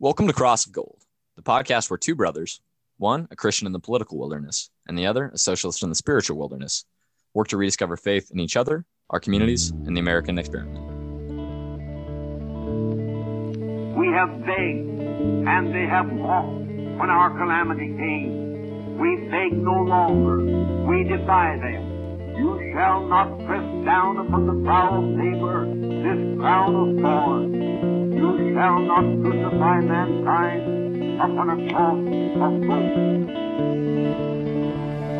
Welcome to Cross of Gold, the podcast where two brothers, one a Christian in the political wilderness, and the other a socialist in the spiritual wilderness, work to rediscover faith in each other, our communities, and the American experiment. We have begged, and they have walked when our calamity came. We beg no longer. We defy them. You shall not press down upon the brow of neighbor this crown of thorns. Shall not crucify mankind upon a cross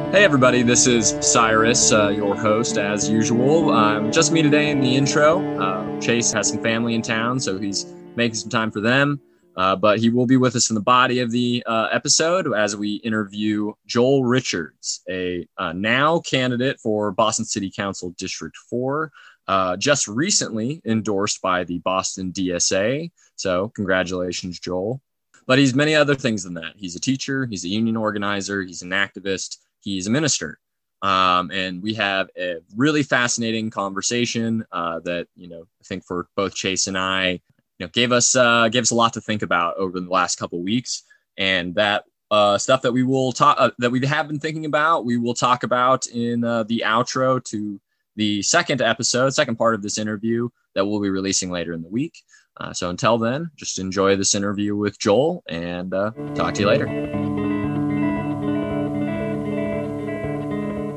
of. Hey, everybody, this is Cyrus, uh, your host, as usual. Um, just me today in the intro. Uh, Chase has some family in town, so he's making some time for them. Uh, but he will be with us in the body of the uh, episode as we interview Joel Richards, a uh, now candidate for Boston City Council District 4, uh, just recently endorsed by the Boston DSA. So, congratulations, Joel. But he's many other things than that. He's a teacher, he's a union organizer, he's an activist, he's a minister. Um, and we have a really fascinating conversation uh, that, you know, I think for both Chase and I, you know gave us uh, gave us a lot to think about over the last couple weeks, and that uh, stuff that we will talk uh, that we have been thinking about, we will talk about in uh, the outro to the second episode, second part of this interview that we'll be releasing later in the week. Uh, so until then, just enjoy this interview with Joel, and uh, talk to you later.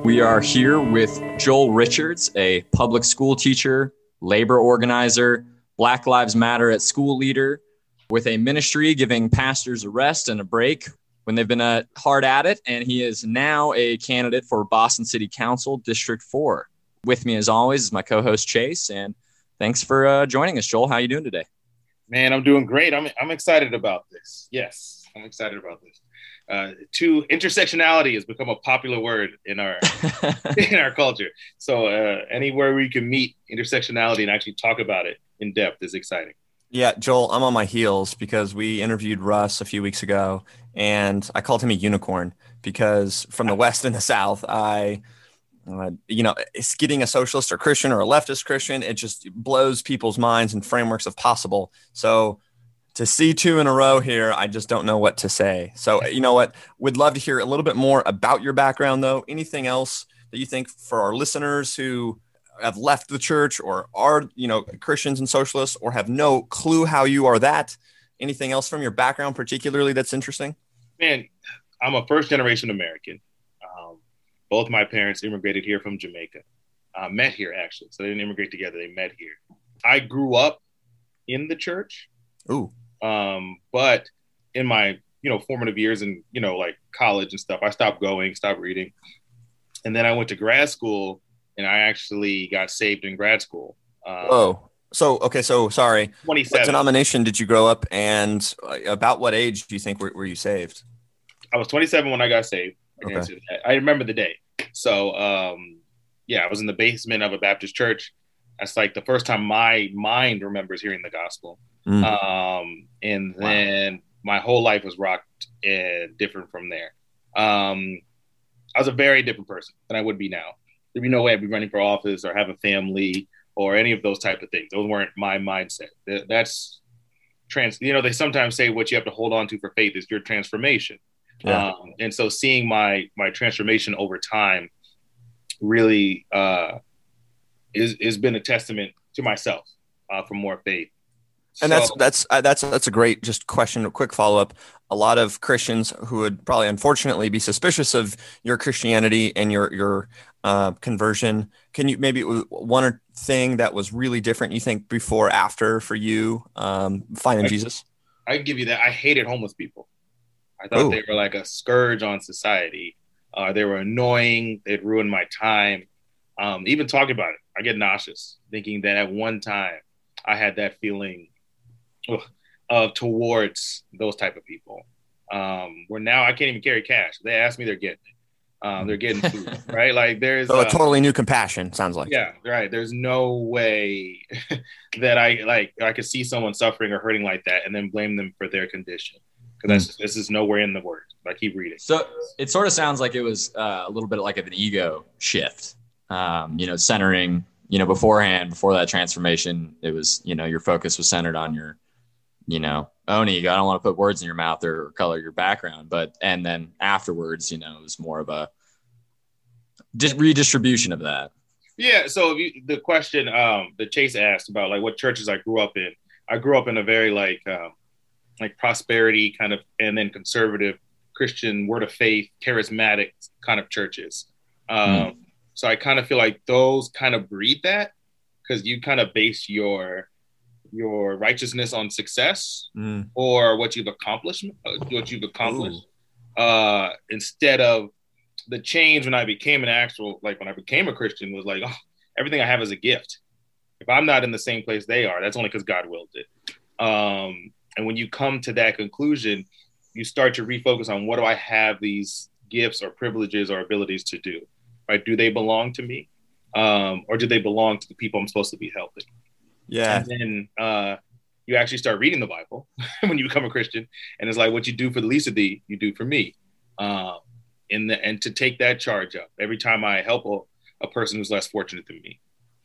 We are here with Joel Richards, a public school teacher, labor organizer, Black Lives Matter at School leader with a ministry giving pastors a rest and a break when they've been uh, hard at it. And he is now a candidate for Boston City Council District 4. With me, as always, is my co host Chase. And thanks for uh, joining us, Joel. How are you doing today? Man, I'm doing great. I'm, I'm excited about this. Yes, I'm excited about this. Uh, to intersectionality has become a popular word in our in our culture. So uh, anywhere we can meet intersectionality and actually talk about it in depth is exciting. Yeah, Joel, I'm on my heels because we interviewed Russ a few weeks ago and I called him a unicorn because from the West and the South, I, uh, you know, it's getting a socialist or Christian or a leftist Christian, it just blows people's minds and frameworks of possible. So to see two in a row here, I just don't know what to say. So, you know what? We'd love to hear a little bit more about your background, though. Anything else that you think for our listeners who have left the church or are you know Christians and socialists or have no clue how you are that. Anything else from your background particularly that's interesting? Man, I'm a first generation American. Both my parents immigrated here from Jamaica. Uh, met here actually, so they didn't immigrate together. They met here. I grew up in the church. Ooh. Um, but in my you know formative years and you know like college and stuff, I stopped going, stopped reading, and then I went to grad school and I actually got saved in grad school. Um, oh, so okay, so sorry. What denomination did you grow up, and about what age do you think were, were you saved? I was twenty seven when I got saved. I, okay. I remember the day. So um, yeah, I was in the basement of a Baptist church. That's like the first time my mind remembers hearing the gospel. Mm. Um, and then wow. my whole life was rocked and different from there. Um, I was a very different person than I would be now there'd be no way I'd be running for office or have a family or any of those type of things. Those weren't my mindset. That's trans. You know, they sometimes say what you have to hold on to for faith is your transformation. Yeah. Um, and so seeing my my transformation over time really uh, is has been a testament to myself uh, for more faith. And so, that's that's uh, that's that's a great just question. A quick follow up. A lot of Christians who would probably unfortunately be suspicious of your Christianity and your your uh, conversion. Can you maybe one thing that was really different you think before after for you um, finding I, Jesus? I give you that. I hated homeless people. I thought Ooh. they were like a scourge on society. Uh, they were annoying. They'd ruin my time. Um, even talking about it, I get nauseous thinking that at one time I had that feeling ugh, of towards those type of people. Um, where now I can't even carry cash. They ask me, they're getting it. Um, they're getting food, right? Like there's so a uh, totally new compassion. Sounds like yeah, right. There's no way that I like I could see someone suffering or hurting like that and then blame them for their condition because this is nowhere in the word. I keep reading. So it sort of sounds like it was uh, a little bit like of an ego shift. Um, you know, centering. You know, beforehand, before that transformation, it was you know your focus was centered on your, you know, Oni, I don't want to put words in your mouth or color your background, but and then afterwards, you know, it was more of a redistribution of that. Yeah. So you, the question um, that Chase asked about like what churches I grew up in, I grew up in a very like um, like prosperity kind of, and then conservative Christian, word of faith, charismatic kind of churches. Um, mm. So I kind of feel like those kind of breed that because you kind of base your your righteousness on success mm. or what you've accomplished, what you've accomplished, uh, instead of the change when I became an actual, like when I became a Christian was like, oh, everything I have is a gift. If I'm not in the same place they are, that's only because God willed it. Um, and when you come to that conclusion, you start to refocus on what do I have these gifts or privileges or abilities to do? Right? Do they belong to me? Um, or do they belong to the people I'm supposed to be helping? Yeah. And then uh, you actually start reading the Bible when you become a Christian, and it's like what you do for the least of thee, you do for me. Um, and the, and to take that charge up every time I help a, a person who's less fortunate than me.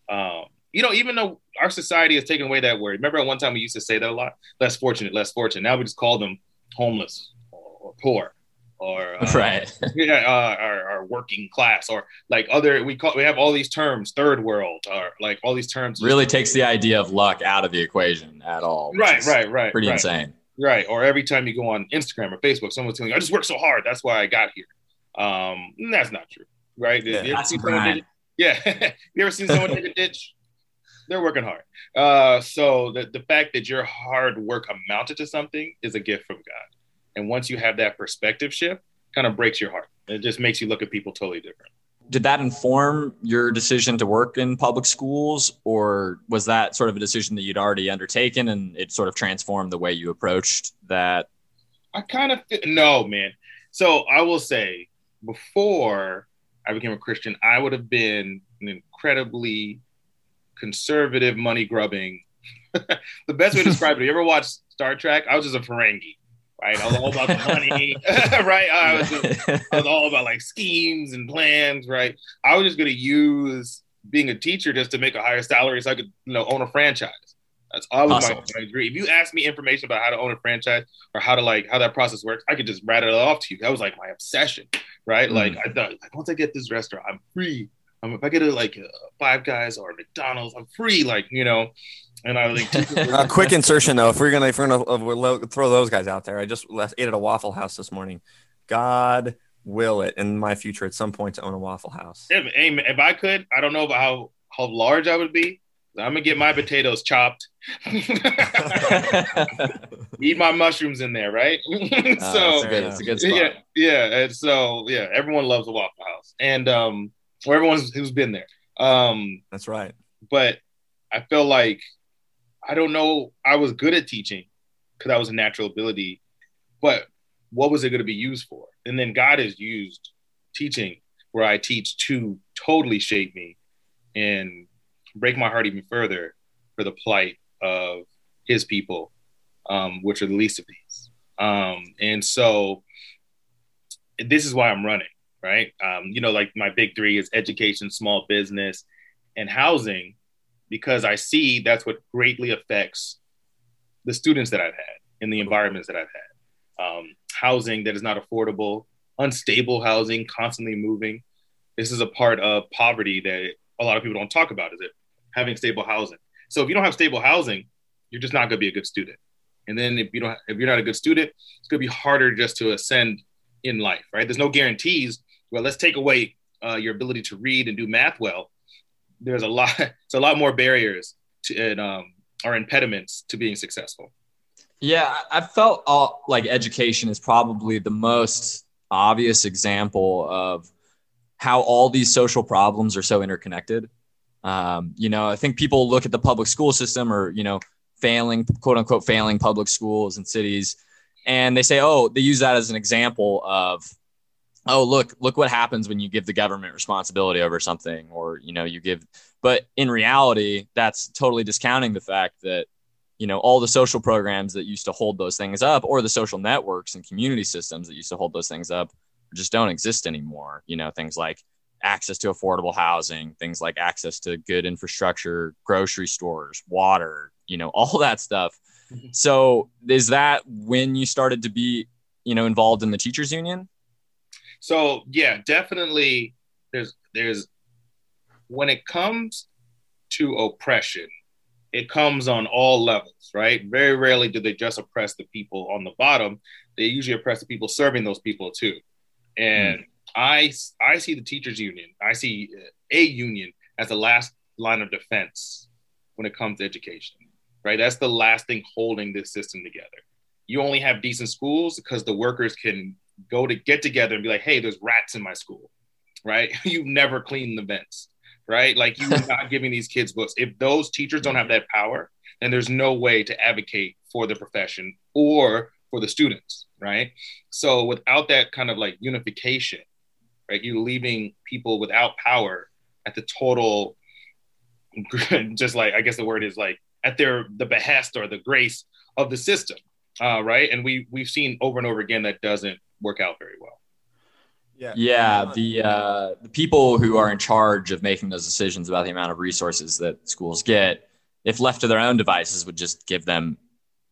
Um, you know, even though our society has taken away that word. Remember, at one time we used to say that a lot: less fortunate, less fortunate. Now we just call them homeless or, or poor or uh, right yeah uh, or, or, working class or like other we call we have all these terms third world or like all these terms really takes the idea of luck out of the equation at all right right right pretty right. insane right or every time you go on instagram or facebook someone's telling you i just worked so hard that's why i got here um that's not true right yeah, you that's right. yeah you ever seen someone take a ditch they're working hard uh so the, the fact that your hard work amounted to something is a gift from god and once you have that perspective shift, kind of breaks your heart. It just makes you look at people totally different. Did that inform your decision to work in public schools, or was that sort of a decision that you'd already undertaken and it sort of transformed the way you approached that? I kind of no, man. So I will say, before I became a Christian, I would have been an incredibly conservative, money grubbing. the best way to describe it. You ever watch Star Trek? I was just a Ferengi right? I was all about the money, right? I was, just, I was all about like schemes and plans, right? I was just going to use being a teacher just to make a higher salary so I could, you know, own a franchise. That's always awesome. my, my dream. If you ask me information about how to own a franchise or how to like how that process works, I could just rattle it off to you. That was like my obsession, right? Mm. Like I thought, like once I get this restaurant, I'm free. Um, if I get a like a Five Guys or McDonald's, I'm free. Like you know, and I like a quick insertion though. If we're gonna if we're gonna uh, throw those guys out there, I just ate at a Waffle House this morning. God will it in my future at some point to own a Waffle House. If, if I could, I don't know about how how large I would be. I'm gonna get my potatoes chopped. Eat my mushrooms in there, right? so it's a, good, it's a good spot. Yeah, yeah. And so yeah, everyone loves a Waffle House, and um, or everyone who's been there. Um, that's right. But I feel like I don't know. I was good at teaching because that was a natural ability, but what was it going to be used for? And then God has used teaching where I teach to totally shape me and break my heart even further for the plight of his people, um, which are the least of these. Um, and so this is why I'm running, right? Um, you know, like my big three is education, small business, and housing because I see that's what greatly affects the students that I've had in the environments that I've had. Um, housing that is not affordable, unstable housing, constantly moving. This is a part of poverty that a lot of people don't talk about. Is it having stable housing? So if you don't have stable housing, you're just not going to be a good student. And then if you don't, if you're not a good student, it's going to be harder just to ascend in life, right? There's no guarantees. Well, let's take away uh, your ability to read and do math well. There's a lot it's a lot more barriers to and um or impediments to being successful. Yeah i felt all, like education is probably the most obvious example of how all these social problems are so interconnected. Um, you know i think people look at the public school system or you know failing quote unquote failing public schools and cities and they say oh they use that as an example of oh look look what happens when you give the government responsibility over something or you know you give but in reality that's totally discounting the fact that you know all the social programs that used to hold those things up or the social networks and community systems that used to hold those things up just don't exist anymore. You know things like access to affordable housing things like access to good infrastructure grocery stores water you know all that stuff. Mm-hmm. So is that when you started to be, you know, involved in the teachers union? So yeah, definitely. There's there's when it comes to oppression, it comes on all levels, right? Very rarely do they just oppress the people on the bottom. They usually oppress the people serving those people too. And mm. I I see the teachers union, I see a union as the last line of defense when it comes to education, right? That's the last thing holding this system together. You only have decent schools because the workers can go to get together and be like, hey, there's rats in my school, right? You've never clean the vents, right? Like you're not giving these kids books. If those teachers don't have that power, then there's no way to advocate for the profession or for the students, right? So without that kind of like unification, right, you're leaving people without power at the total, just like I guess the word is like at their the behest or the grace of the system, uh, right? And we we've seen over and over again that doesn't work out very well. Yeah, yeah. The uh, the people who are in charge of making those decisions about the amount of resources that schools get, if left to their own devices, would just give them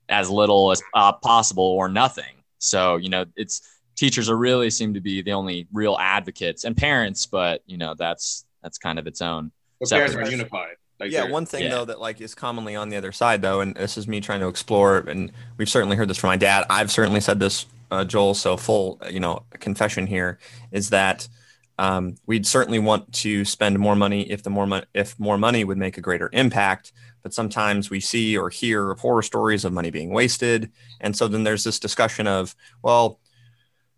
as little as uh, possible or nothing. So you know, it's teachers are really seem to be the only real advocates and parents, but you know that's that's kind of its own. But parents are unified. Like yeah, one thing yeah. though that like is commonly on the other side though, and this is me trying to explore, and we've certainly heard this from my dad. I've certainly said this uh, Joel. So full, you know, confession here is that um, we'd certainly want to spend more money if the more money if more money would make a greater impact. But sometimes we see or hear of horror stories of money being wasted, and so then there's this discussion of well,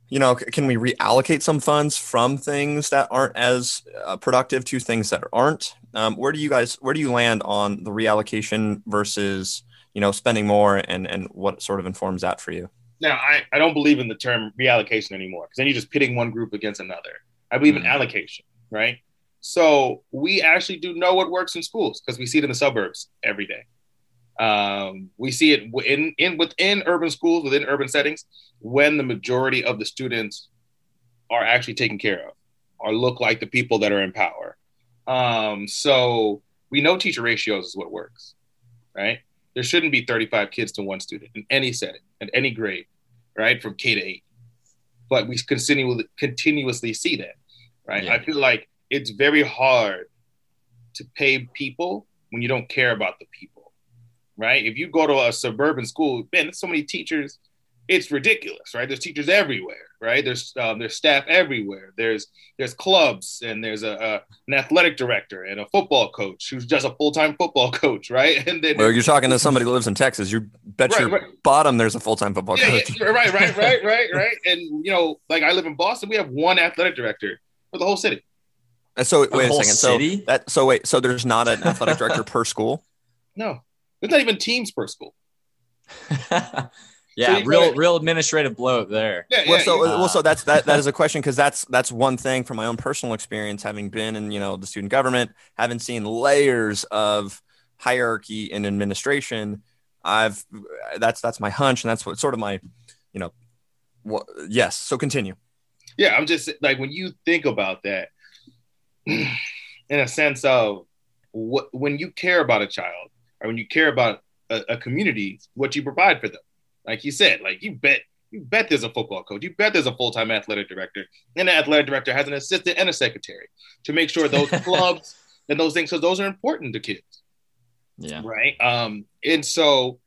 you know, can we reallocate some funds from things that aren't as uh, productive to things that aren't? Um, where do you guys where do you land on the reallocation versus you know spending more and and what sort of informs that for you? Now I, I don't believe in the term reallocation anymore because then you're just pitting one group against another. I believe mm-hmm. in allocation, right? So we actually do know what works in schools because we see it in the suburbs every day. Um, we see it in, in within urban schools, within urban settings, when the majority of the students are actually taken care of or look like the people that are in power. Um, so we know teacher ratios is what works, right? There shouldn't be 35 kids to one student in any setting, at any grade, right? From K to eight. But we continually continuously see that, right? Yeah. I feel like it's very hard to pay people when you don't care about the people, right? If you go to a suburban school, man, there's so many teachers it's ridiculous, right? There's teachers everywhere, right? There's um, there's staff everywhere. There's there's clubs and there's a, a, an athletic director and a football coach who's just a full time football coach, right? And then well, you're talking to somebody who lives in Texas. You bet right, your right. bottom there's a full time football yeah, coach. Yeah, right, right, right, right, right. And you know, like I live in Boston, we have one athletic director for the whole city. And so wait a second. City? So that so wait, so there's not an athletic director per school? No, there's not even teams per school. Yeah, so real gotta, real administrative bloat there. Yeah, yeah, well, so uh, well, so that's that that is a question because that's that's one thing from my own personal experience, having been in you know the student government, having seen layers of hierarchy and administration. I've that's that's my hunch, and that's what sort of my, you know, what yes. So continue. Yeah, I'm just like when you think about that, in a sense of what when you care about a child or when you care about a, a community, what you provide for them like you said, like you bet you bet there's a football coach. You bet there's a full time athletic director. And the athletic director has an assistant and a secretary to make sure those clubs and those things, because those are important to kids. Yeah. Right. Um, and so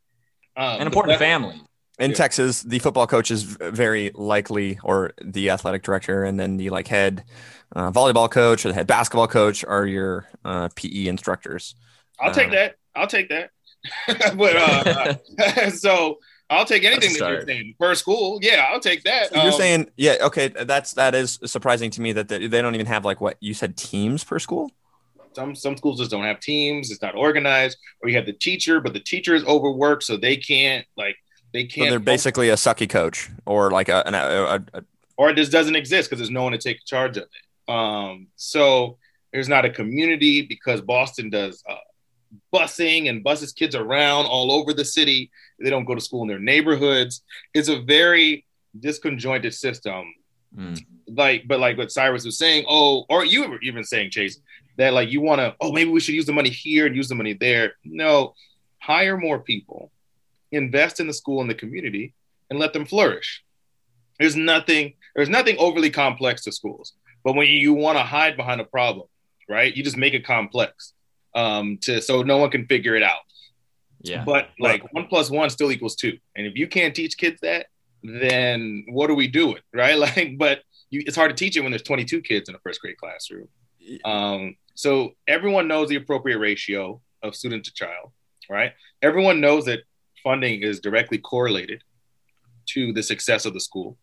um, an important family. In yeah. Texas, the football coach is very likely, or the athletic director, and then the like head uh, volleyball coach or the head basketball coach are your uh, PE instructors. I'll take uh, that. I'll take that. but uh, so I'll take anything that you're saying per school. Yeah, I'll take that. So you're um, saying, yeah, okay, that's that is surprising to me that they, they don't even have like what you said teams per school. Some some schools just don't have teams. It's not organized, or you have the teacher, but the teacher is overworked, so they can't like they can't. So they're basically a sucky coach, or like a, a, a, a or it just doesn't exist because there's no one to take charge of it. Um, so there's not a community because Boston does uh, busing and buses kids around all over the city. They don't go to school in their neighborhoods. It's a very disconjointed system. Mm. Like, but like what Cyrus was saying, oh, or you were even saying, Chase, that like you want to, oh, maybe we should use the money here and use the money there. No, hire more people, invest in the school and the community and let them flourish. There's nothing, there's nothing overly complex to schools. But when you want to hide behind a problem, right, you just make it complex um, to so no one can figure it out. Yeah. But like one plus one still equals two. And if you can't teach kids that, then what are we doing? Right. Like, but you, it's hard to teach it when there's 22 kids in a first grade classroom. Um, so everyone knows the appropriate ratio of student to child, right? Everyone knows that funding is directly correlated to the success of the school,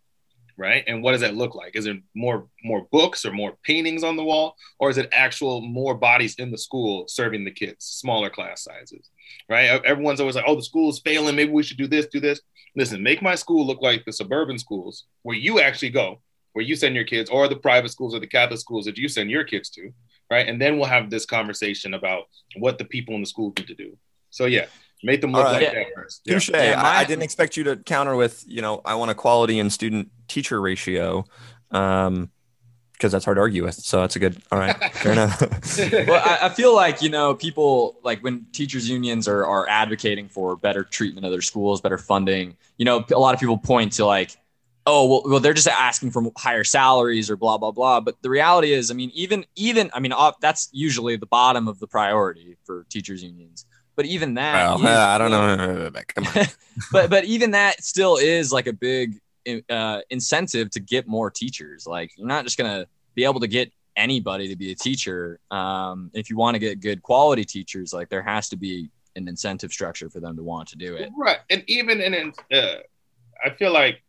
right? And what does that look like? Is it more more books or more paintings on the wall, or is it actual more bodies in the school serving the kids, smaller class sizes, right? Everyone's always like, "Oh, the school is failing. Maybe we should do this, do this." Listen, make my school look like the suburban schools where you actually go, where you send your kids, or the private schools or the Catholic schools that you send your kids to, right? And then we'll have this conversation about what the people in the school need to do. So yeah, make them look right. like yeah. that first. Touche. Yeah. Yeah, I, I, didn't expect you to counter with, you know, I want a quality and student teacher ratio. Um, because that's hard to argue with. So that's a good. All right, fair enough. well, I, I, feel like you know people like when teachers unions are are advocating for better treatment of their schools, better funding. You know, a lot of people point to like, oh well, well they're just asking for higher salaries or blah blah blah. But the reality is, I mean, even even I mean that's usually the bottom of the priority for teachers unions. But even that, well, I don't know. but but even that still is like a big uh, incentive to get more teachers. Like you're not just gonna be able to get anybody to be a teacher. Um, if you want to get good quality teachers, like there has to be an incentive structure for them to want to do it. Right, and even in, uh, I feel like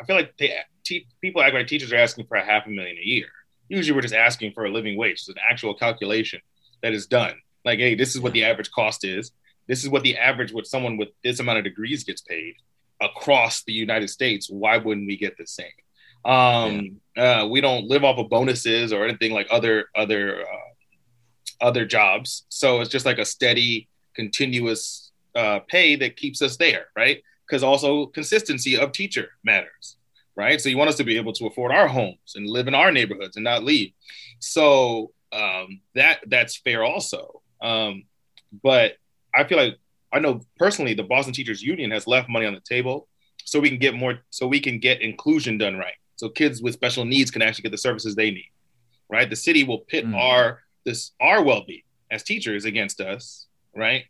I feel like they, te- people act like teachers are asking for a half a million a year. Usually, we're just asking for a living wage. It's an actual calculation that is done. Like, hey, this is what the average cost is. This is what the average with someone with this amount of degrees gets paid across the United States, why wouldn't we get the same? Um, yeah. uh, we don't live off of bonuses or anything like other other uh, other jobs, so it's just like a steady, continuous uh, pay that keeps us there, right? Because also consistency of teacher matters, right? So you want us to be able to afford our homes and live in our neighborhoods and not leave. So um, that that's fair also. Um, but I feel like I know personally the Boston Teachers Union has left money on the table so we can get more so we can get inclusion done right. So kids with special needs can actually get the services they need. Right? The city will pit mm. our this our well-being as teachers against us, right?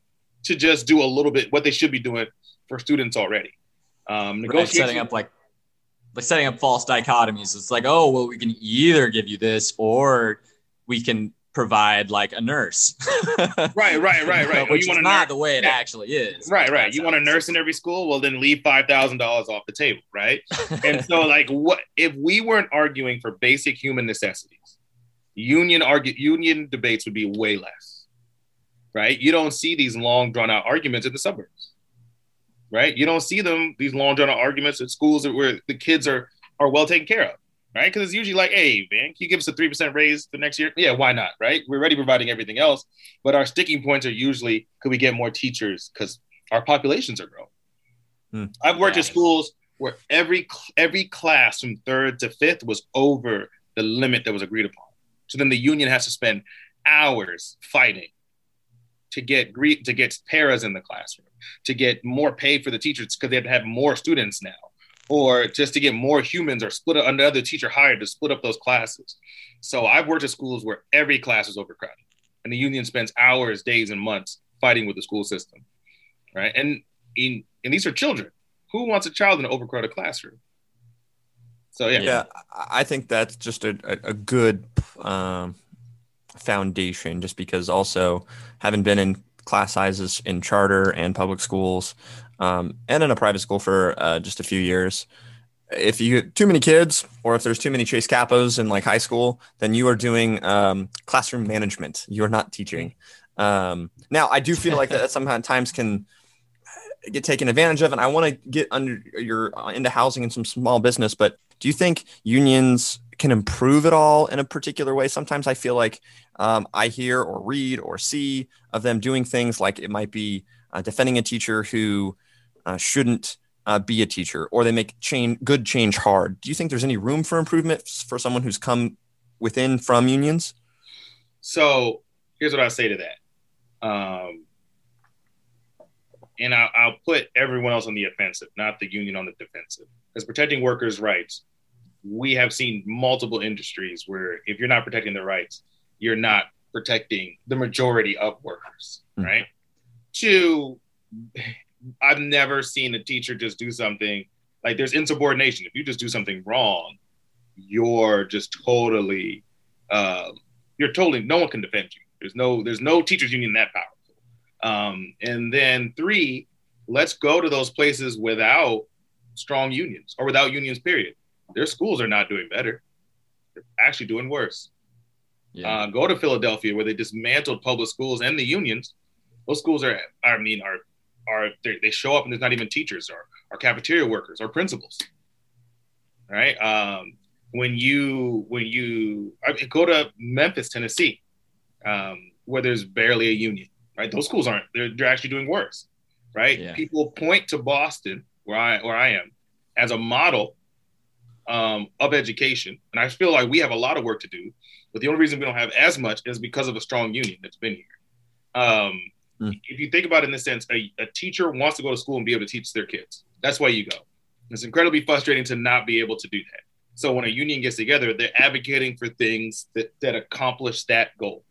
To just do a little bit what they should be doing for students already. Um, right, setting up like like setting up false dichotomies. It's like, oh, well, we can either give you this or we can provide like a nurse. right, right, right, right. Which is not the way it yeah. actually is. Right, right. You want a nurse in every school? Well, then leave five thousand dollars off the table, right? and so, like, what if we weren't arguing for basic human necessities? Union argue union debates would be way less. Right? You don't see these long drawn out arguments in the suburbs. Right? You don't see them these long drawn out arguments at schools where the kids are are well taken care of right? Because it's usually like, hey, man, can you give us a 3% raise the next year? Yeah, why not, right? We're already providing everything else. But our sticking points are usually, could we get more teachers? Because our populations are growing. Hmm. I've worked yeah. at schools where every every class from third to fifth was over the limit that was agreed upon. So then the union has to spend hours fighting to get to get paras in the classroom, to get more pay for the teachers because they have to have more students now or just to get more humans or split up another teacher hired to split up those classes. So I've worked at schools where every class is overcrowded and the union spends hours, days, and months fighting with the school system. Right. And in and these are children. Who wants a child in an overcrowded classroom? So yeah. Yeah, I think that's just a, a, good um, foundation just because also having been in class sizes in charter and public schools, um, and in a private school for uh, just a few years. If you too many kids, or if there's too many Chase Capos in like high school, then you are doing um, classroom management. You are not teaching. Um, now, I do feel like that sometimes can get taken advantage of, and I want to get under your uh, into housing and some small business. But do you think unions can improve it all in a particular way? Sometimes I feel like um, I hear or read or see of them doing things like it might be uh, defending a teacher who uh, shouldn't uh, be a teacher, or they make change good change hard. Do you think there's any room for improvement for someone who's come within from unions? So here's what I say to that. Um, and I'll, I'll put everyone else on the offensive, not the union on the defensive, because protecting workers' rights, we have seen multiple industries where if you're not protecting their rights, you're not protecting the majority of workers, mm-hmm. right? Two, I've never seen a teacher just do something like there's insubordination. If you just do something wrong, you're just totally, uh, you're totally, no one can defend you. There's no, there's no teachers union that powerful. Um, and then three, let's go to those places without strong unions or without unions, period. Their schools are not doing better. They're actually doing worse. Yeah. Uh, go to Philadelphia where they dismantled public schools and the unions. Those schools are, I mean, are are they show up and there's not even teachers or, or cafeteria workers or principals. Right. Um, when you when you I mean, go to Memphis, Tennessee, um, where there's barely a union. Right. Those schools aren't. They're they're actually doing worse. Right. Yeah. People point to Boston, where I where I am, as a model um, of education, and I feel like we have a lot of work to do but the only reason we don't have as much is because of a strong union that's been here. Mm. If you think about it in this sense, a, a, teacher wants to go to school and be able to teach their kids. That's why you go. It's incredibly frustrating to not be able to do that. So when a union gets together, they're advocating for things that, that accomplish that goal.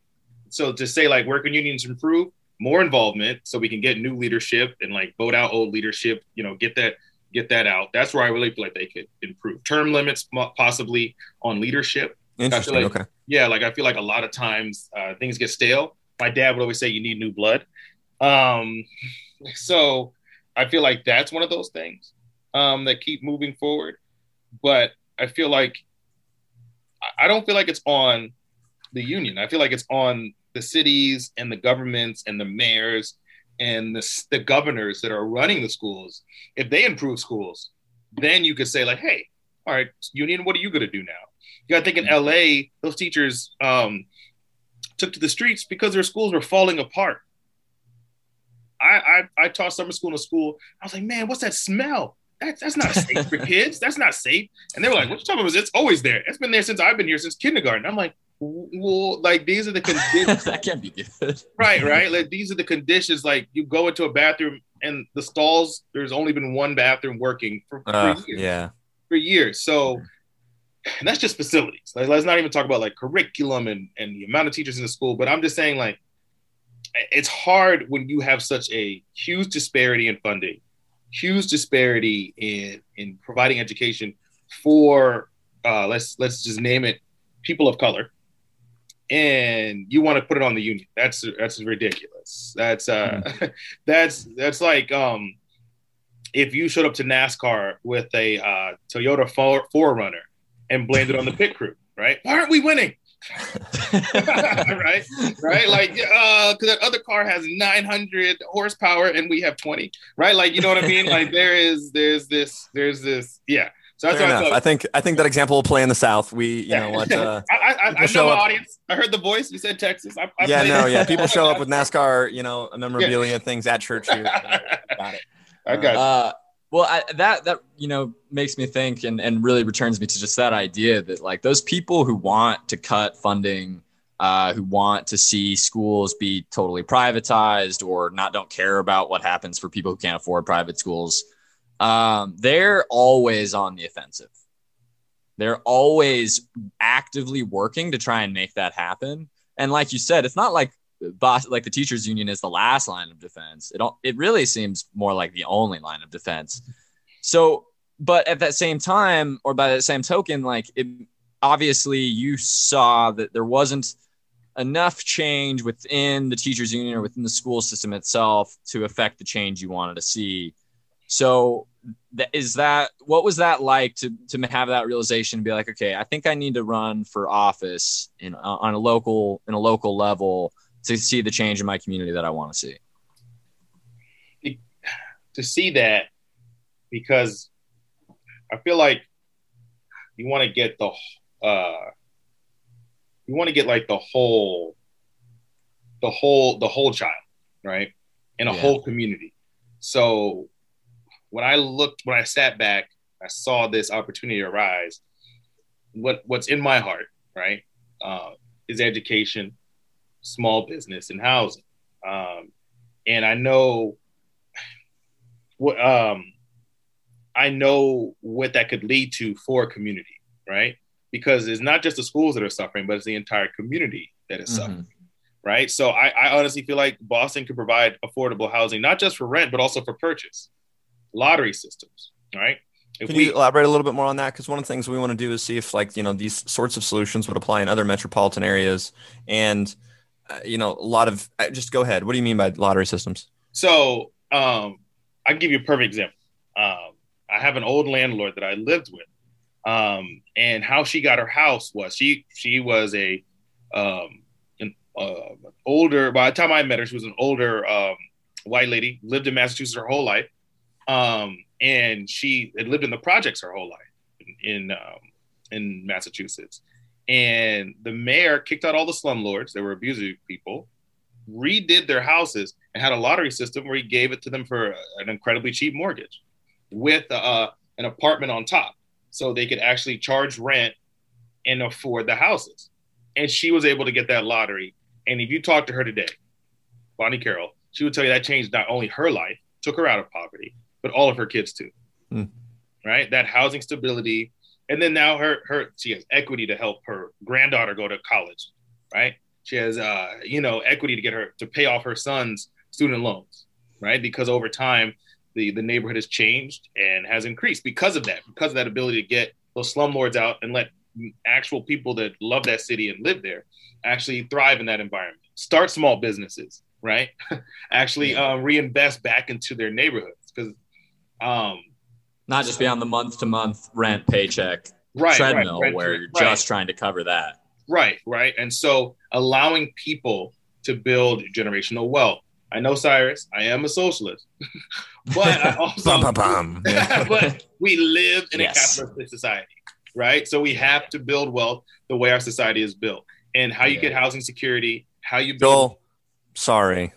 So to say like where can unions improve? More involvement so we can get new leadership and like vote out old leadership, you know, get that get that out. That's where I really feel like they could improve. Term limits possibly on leadership Interesting. Like, okay. Yeah, like I feel like a lot of times uh, things get stale. My dad would always say you need new blood. Um, so I feel like that's one of those things um, that keep moving forward. But I feel like I don't feel like it's on the union. I feel like it's on the cities and the governments and the mayors and the, the governors that are running the schools. If they improve schools, then you could say like, hey, all right, union, what are you going to do now? You got to think in LA, those teachers um, took to the streets because their schools were falling apart. I, I, I taught summer school in a school. I was like, man, what's that smell? That's that's not safe for kids. That's not safe. And they were like, what you talking about? It's always there. It's been there since I've been here since kindergarten. I'm like, well, like these are the conditions. that can't be good. right, right. Like these are the conditions. Like you go into a bathroom and the stalls. There's only been one bathroom working for, uh, years. Yeah. For years. So and that's just facilities. Like, let's not even talk about like curriculum and, and the amount of teachers in the school. But I'm just saying, like, it's hard when you have such a huge disparity in funding, huge disparity in in providing education for uh, let's let's just name it people of color, and you want to put it on the union. That's that's ridiculous. That's uh, mm-hmm. that's that's like um, if you showed up to NASCAR with a uh, Toyota 4Runner and blamed it on the pit crew, right? Why aren't we winning? right, right, like uh, because that other car has 900 horsepower and we have 20, right? Like you know what I mean? Like there is, there's this, there's this, yeah. So that's Fair enough. I, I, think I think that example will play in the South. We, you yeah. know, what uh, I, I, I know my up. audience. I heard the voice. You said Texas. I, I yeah, no, yeah. People show up with NASCAR, you know, memorabilia yeah. things at church here. got it. I got uh, well, I, that that you know makes me think and and really returns me to just that idea that like those people who want to cut funding, uh, who want to see schools be totally privatized or not don't care about what happens for people who can't afford private schools, um, they're always on the offensive. They're always actively working to try and make that happen. And like you said, it's not like like the teachers union is the last line of defense. It it really seems more like the only line of defense. So but at that same time or by that same token like it obviously you saw that there wasn't enough change within the teachers union or within the school system itself to affect the change you wanted to see. So is that what was that like to to have that realization and be like okay i think i need to run for office in uh, on a local in a local level to see the change in my community that I want to see. To see that, because I feel like you want to get the, uh, you want to get like the whole, the whole, the whole child, right, in a yeah. whole community. So when I looked, when I sat back, I saw this opportunity arise. What what's in my heart, right, uh, is education small business and housing. Um, and I know what um, I know what that could lead to for a community, right? Because it's not just the schools that are suffering, but it's the entire community that is mm-hmm. suffering, right? So I, I honestly feel like Boston could provide affordable housing, not just for rent, but also for purchase. Lottery systems, right? If Can we, you elaborate a little bit more on that? Because one of the things we want to do is see if, like, you know, these sorts of solutions would apply in other metropolitan areas. And, uh, you know, a lot of uh, just go ahead. What do you mean by lottery systems? So, um, I give you a perfect example. Um, I have an old landlord that I lived with, um, and how she got her house was she she was a um, an uh, older. By the time I met her, she was an older um, white lady, lived in Massachusetts her whole life. Um, and she had lived in the projects her whole life in in, um, in Massachusetts. And the mayor kicked out all the slumlords that were abusive people, redid their houses, and had a lottery system where he gave it to them for an incredibly cheap mortgage, with uh, an apartment on top, so they could actually charge rent and afford the houses. And she was able to get that lottery. And if you talk to her today, Bonnie Carroll, she would tell you that changed not only her life, took her out of poverty, but all of her kids too. Mm. Right? That housing stability. And then now her her she has equity to help her granddaughter go to college, right? She has uh, you know, equity to get her to pay off her son's student loans, right? Because over time the the neighborhood has changed and has increased because of that, because of that ability to get those slumlords out and let actual people that love that city and live there actually thrive in that environment. Start small businesses, right? actually uh, reinvest back into their neighborhoods because um, not just be on the month to month rent paycheck right, treadmill right, where you're right. just trying to cover that. Right, right. And so allowing people to build generational wealth. I know Cyrus, I am a socialist, but I also bum, bum, bum. but we live in yes. a capitalist society, right? So we have to build wealth the way our society is built. And how you yeah. get housing security, how you build Joel, sorry.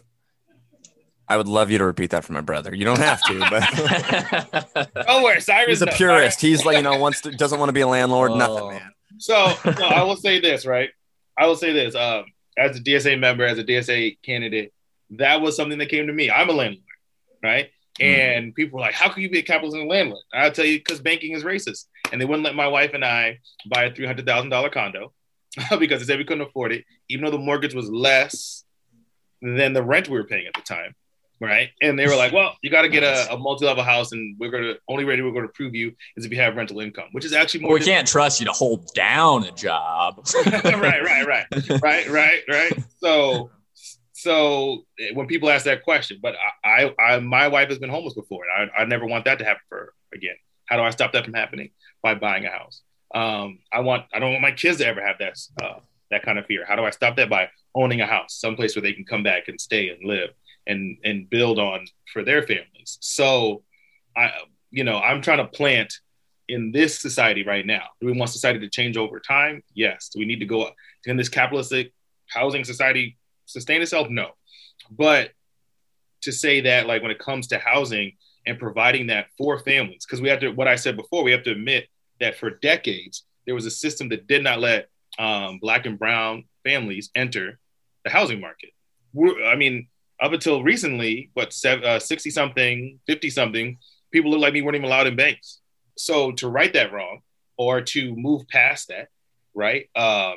I would love you to repeat that for my brother. You don't have to, but don't worry. Cyrus he's a purist. He's like you know wants to doesn't want to be a landlord. Oh. Nothing, man. So, so I will say this, right? I will say this. Um, as a DSA member, as a DSA candidate, that was something that came to me. I'm a landlord, right? Mm. And people were like, "How can you be a capitalist and a landlord?" I'll tell you, because banking is racist, and they wouldn't let my wife and I buy a three hundred thousand dollar condo because they said we couldn't afford it, even though the mortgage was less than the rent we were paying at the time right? And they were like, well, you got to get a, a, multi-level house, and we're going to only way we're going to prove you is if you have rental income, which is actually more. Well, we can't trust you to hold down a job. right, right, right, right, right, right. So, so when people ask that question, but I, I, I my wife has been homeless before, and I, I never want that to happen for her again. How do I stop that from happening? By buying a house. Um, I want, I don't want my kids to ever have that, uh, that kind of fear. How do I stop that? By owning a house, someplace where they can come back and stay and live and and build on for their families. So I you know, I'm trying to plant in this society right now. Do we want society to change over time? Yes. Do we need to go up? in this capitalistic housing society sustain itself? No. But to say that like when it comes to housing and providing that for families, because we have to what I said before, we have to admit that for decades there was a system that did not let um, black and brown families enter the housing market. We're, I mean, up until recently, what, 60 uh, something, 50 something, people look like me weren't even allowed in banks. So to right that wrong or to move past that, right? Um,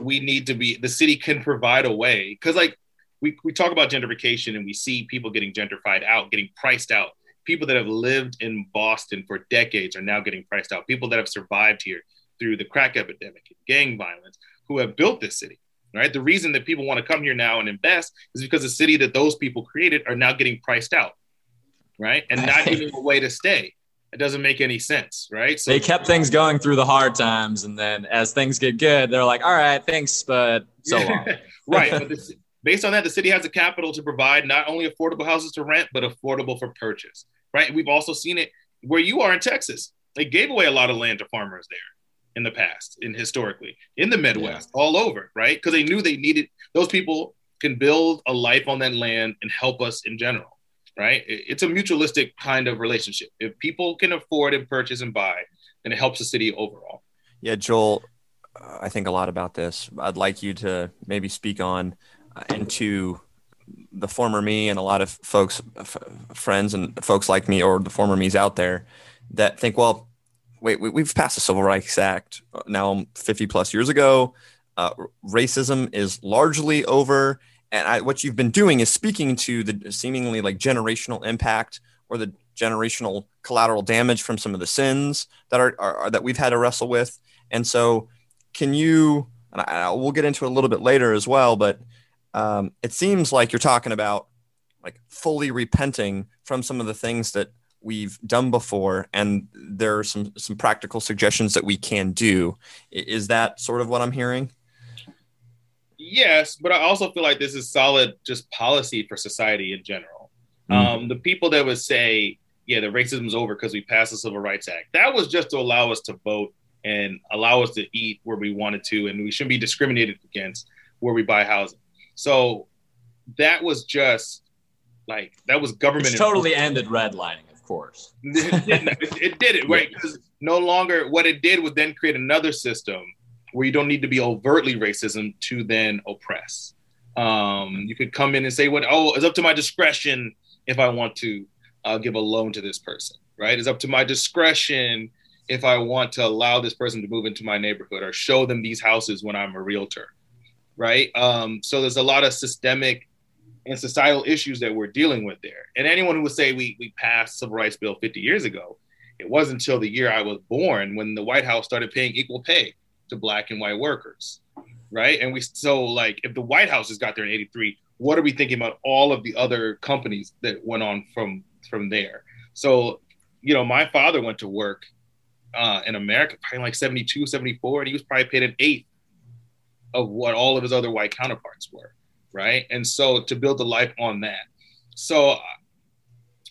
we need to be, the city can provide a way. Because, like, we, we talk about gentrification and we see people getting gentrified out, getting priced out. People that have lived in Boston for decades are now getting priced out. People that have survived here through the crack epidemic gang violence who have built this city right? The reason that people want to come here now and invest is because the city that those people created are now getting priced out, right? And not giving a way to stay. It doesn't make any sense, right? So they kept things going through the hard times, and then as things get good, they're like, "All right, thanks, but so long." right. But this, based on that, the city has the capital to provide not only affordable houses to rent, but affordable for purchase, right? We've also seen it where you are in Texas. They gave away a lot of land to farmers there in the past and historically in the Midwest, yeah. all over, right? Because they knew they needed those people can build a life on that land and help us in general, right? It's a mutualistic kind of relationship. If people can afford and purchase and buy, then it helps the city overall. Yeah, Joel, I think a lot about this. I'd like you to maybe speak on uh, and to the former me and a lot of folks, f- friends and folks like me, or the former me's out there that think, well, wait, we, have passed the Civil Rights Act now 50 plus years ago. Uh, racism is largely over. And I, what you've been doing is speaking to the seemingly like generational impact or the generational collateral damage from some of the sins that are, are, are that we've had to wrestle with. And so, can you? And I, we'll get into it a little bit later as well, but um, it seems like you're talking about like fully repenting from some of the things that we've done before and there are some some practical suggestions that we can do is that sort of what i'm hearing yes but i also feel like this is solid just policy for society in general mm. um, the people that would say yeah the racism is over because we passed the civil rights act that was just to allow us to vote and allow us to eat where we wanted to and we shouldn't be discriminated against where we buy housing so that was just like that was government. It's totally ended redlining, of course. it, did, it, it did it right because no longer what it did was then create another system where you don't need to be overtly racism to then oppress. Um, you could come in and say, "What? Oh, it's up to my discretion if I want to uh, give a loan to this person." Right? It's up to my discretion if I want to allow this person to move into my neighborhood or show them these houses when I'm a realtor right? Um, so there's a lot of systemic and societal issues that we're dealing with there. And anyone who would say we we passed civil rights bill 50 years ago, it wasn't until the year I was born when the White House started paying equal pay to black and white workers, right? And we so like if the White House has got there in 83, what are we thinking about all of the other companies that went on from from there? So, you know, my father went to work uh, in America probably like 72, 74, and he was probably paid an eighth of what all of his other white counterparts were, right? And so to build a life on that. So uh,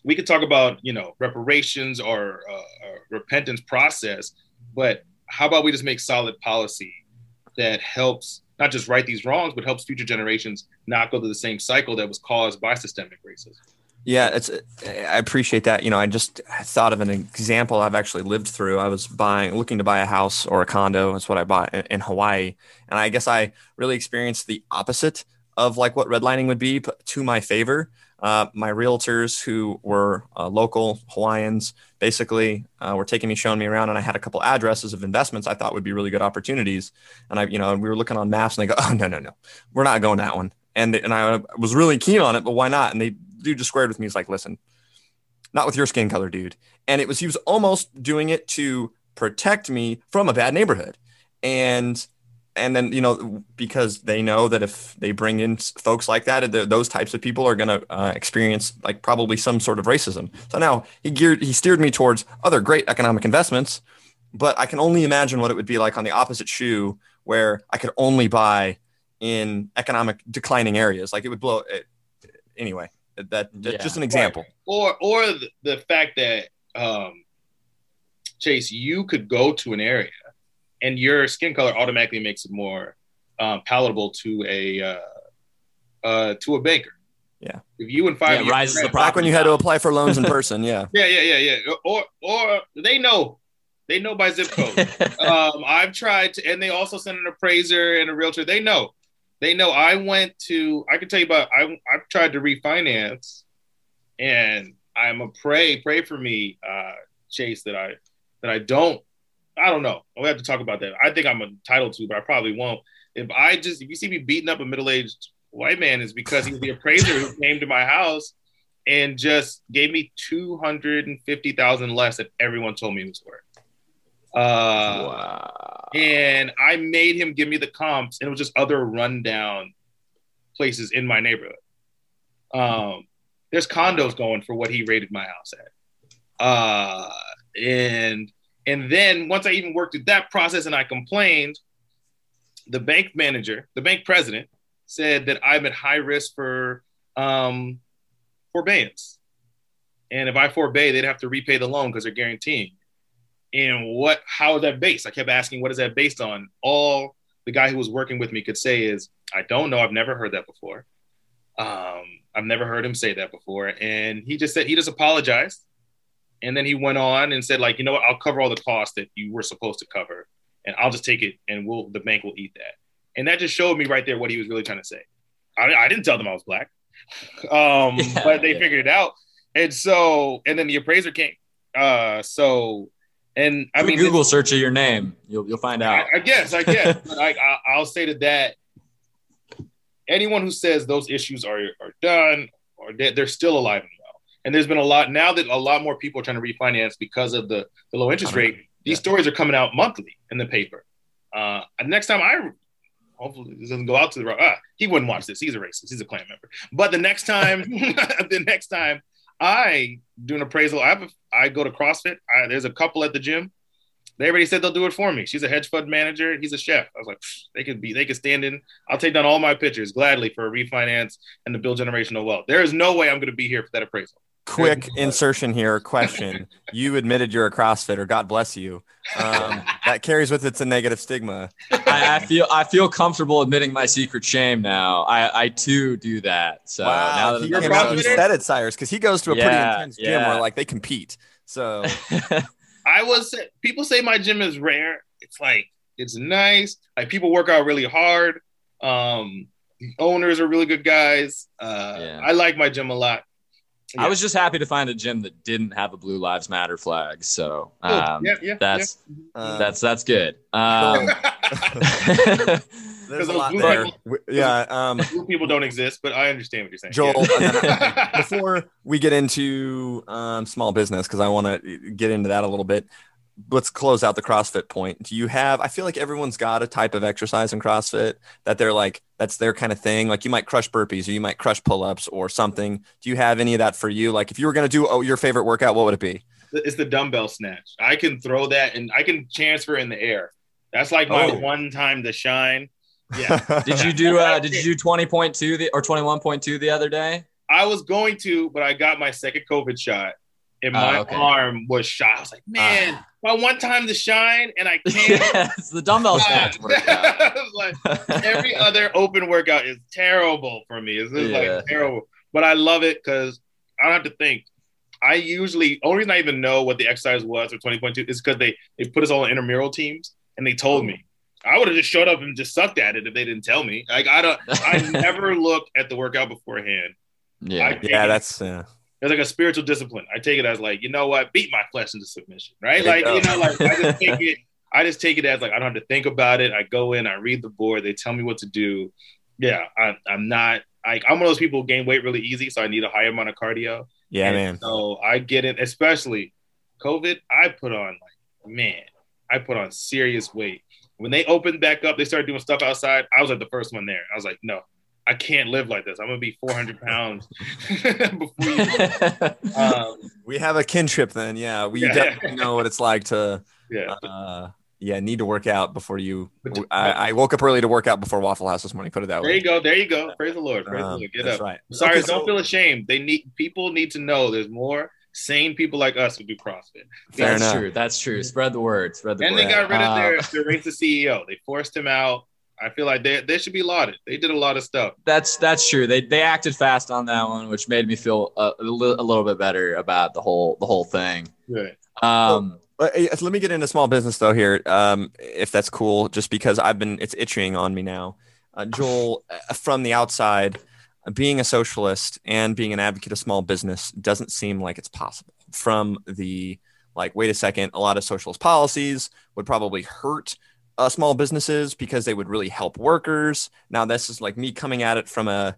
we could talk about, you know, reparations or uh, repentance process, but how about we just make solid policy that helps not just right these wrongs, but helps future generations not go through the same cycle that was caused by systemic racism? Yeah, it's. I appreciate that. You know, I just thought of an example I've actually lived through. I was buying, looking to buy a house or a condo. That's what I bought in Hawaii, and I guess I really experienced the opposite of like what redlining would be to my favor. Uh, my realtors, who were uh, local Hawaiians, basically uh, were taking me, showing me around, and I had a couple addresses of investments I thought would be really good opportunities. And I, you know, we were looking on maps, and they go, "Oh no, no, no, we're not going that one." And and I was really keen on it, but why not? And they dude just squared with me. He's like, listen, not with your skin color, dude. And it was he was almost doing it to protect me from a bad neighborhood. And and then you know because they know that if they bring in folks like that those types of people are going to uh, experience like probably some sort of racism so now he geared he steered me towards other great economic investments but i can only imagine what it would be like on the opposite shoe where i could only buy in economic declining areas like it would blow it, anyway that, yeah. just an example. Or or the, the fact that um, Chase, you could go to an area and your skin color automatically makes it more um, palatable to a uh, uh, to a banker. Yeah. If you and five yeah, rises the back when you had to apply for loans in person. Yeah. yeah, yeah, yeah, yeah. Or or they know. They know by zip code. um, I've tried to, and they also send an appraiser and a realtor. They know. They know I went to. I can tell you about. I I've tried to refinance, and I'm a pray pray for me, uh, Chase, that I that I don't. I don't know. We have to talk about that. I think I'm entitled to, but I probably won't. If I just if you see me beating up a middle aged white man, is because he's the appraiser who came to my house and just gave me two hundred and fifty thousand less than everyone told me it was worth. Uh, wow. And I made him give me the comps, and it was just other rundown places in my neighborhood. Um, there's condos going for what he rated my house at. Uh, and and then once I even worked through that process and I complained, the bank manager, the bank president, said that I'm at high risk for um, forbearance. And if I forbade, they'd have to repay the loan because they're guaranteeing. And what how is that based? I kept asking what is that based on? All the guy who was working with me could say is i don't know. I've never heard that before. Um, i've never heard him say that before. And he just said he just apologized and then he went on and said like you know what i'll cover all the costs that you were supposed to cover and i'll just take it and we'll the bank will eat that and that just showed me right there what he was really trying to say i, I didn't tell them i was black Um, Yeah, but they yeah. figured it out. And so, and then the appraiser came. Uh, so, and I mean, Google search of your name, you'll you'll find out. I, I guess, I guess. but I, I, I'll say to that, anyone who says those issues are are done or they, they're still alive and. And there's been a lot now that a lot more people are trying to refinance because of the, the low interest rate. These Yeah. stories are coming out monthly in the paper. Uh, next time I, hopefully this doesn't go out to the ah, he wouldn't watch this. He's a racist. He's a Klan member. But the next time, the next time I do an appraisal, I have a, I go to CrossFit. I, there's a couple at the gym. They already said they'll do it for me. She's a hedge fund manager. He's a chef. I was like, they could be, they could stand in. I'll take down all my pictures gladly for a refinance and to build generational wealth. There is no way I'm going to be here for that appraisal. Quick insertion here. Question: You admitted you're a CrossFitter. God bless you. Um, that carries with it a negative stigma. I, I feel I feel comfortable admitting my secret shame now. I, I too do that. So now that he you're a came out and said it, Cyrus, because he goes to a pretty Yeah, intense gym yeah. where like they compete. So I was people say my gym is rare. It's like it's nice. Like people work out really hard. Um, the owners are really good guys. Uh, Yeah. I like my gym a lot. I was just happy to find a gym that didn't have a Blue Lives Matter flag. So um, yeah, yeah, that's uh, that's that's good. Um, there's a lot there. people- Yeah. Um, Blue people don't exist, but I understand what you're saying. Joel, Yeah. before we get into um, small business, because I want to get into that a little bit, let's close out the CrossFit point. Do you have? I feel like everyone's got a type of exercise in CrossFit that they're like that's their kind of thing. Like you might crush burpees, or you might crush pull-ups, or something. Do you have any of that for you? Like if you were going to do oh, your favorite workout, what would it be? it's the dumbbell snatch. I can throw that and I can transfer in the air. That's like my Oh. one time to shine. Yeah. did you do uh, did you do twenty point two the or twenty one point two the other day? I was going to, but I got my second COVID shot and my Oh, okay. arm was shot. I was like, man, my one time to shine and I can't. yes, the dumbbell snatch workout. I was like, every other open workout is terrible for me. It's just Yeah. like terrible. But I love it because I don't have to think. I usually only reason I even know what the exercise was for 20.2 is because they they put us all in intramural teams and they told me. I would have just showed up and just sucked at it if they didn't tell me. Like I don't I never look at the workout beforehand. yeah. I- yeah, that's uh, It's like a spiritual discipline. I take it as like, you know what, beat my flesh into submission, right? Like, you know, like I just take it, I just take it as like I don't have to think about it. I go in, I read the board, they tell me what to do. Yeah, I, I'm not. I, I'm one of those people who gain weight really easy, so I need a higher amount of cardio. yeah, And man. So I get it, especially COVID. I put on like, man, I put on serious weight. When they opened back up, they started doing stuff outside. I was like the first one there. I was like, no, I can't live like this. I'm gonna be 400 pounds. Um, We have a kinship then. Yeah, we Yeah. definitely know what it's like to. yeah. Uh, yeah, need to work out before you. I, I woke up early to work out before Waffle House this morning. Put it that There way. There you go. There you go. Praise the Lord. Praise the Um, Lord. Get that's up. right. Sorry, Okay, so- don't feel ashamed. They need people need to know there's more sane people like us who do CrossFit. Fair That's enough. true. That's true. Spread the word. Spread the And word. they got rid of Uh, their, their racist CEO. They forced him out. I feel like they, they should be lauded. They did a lot of stuff. that's that's true. They they acted fast on that one, which made me feel a, a, li- a little bit better about the whole the whole thing. Good. Um, But, uh, let me get into small business though here, um, if that's cool. Just because I've been, it's itching on me now. Uh, Joel, uh, from the outside, uh, being a socialist and being an advocate of small business doesn't seem like it's possible. From the like, wait a second, a lot of socialist policies would probably hurt uh, small businesses because they would really help workers. Now, this is like me coming at it from a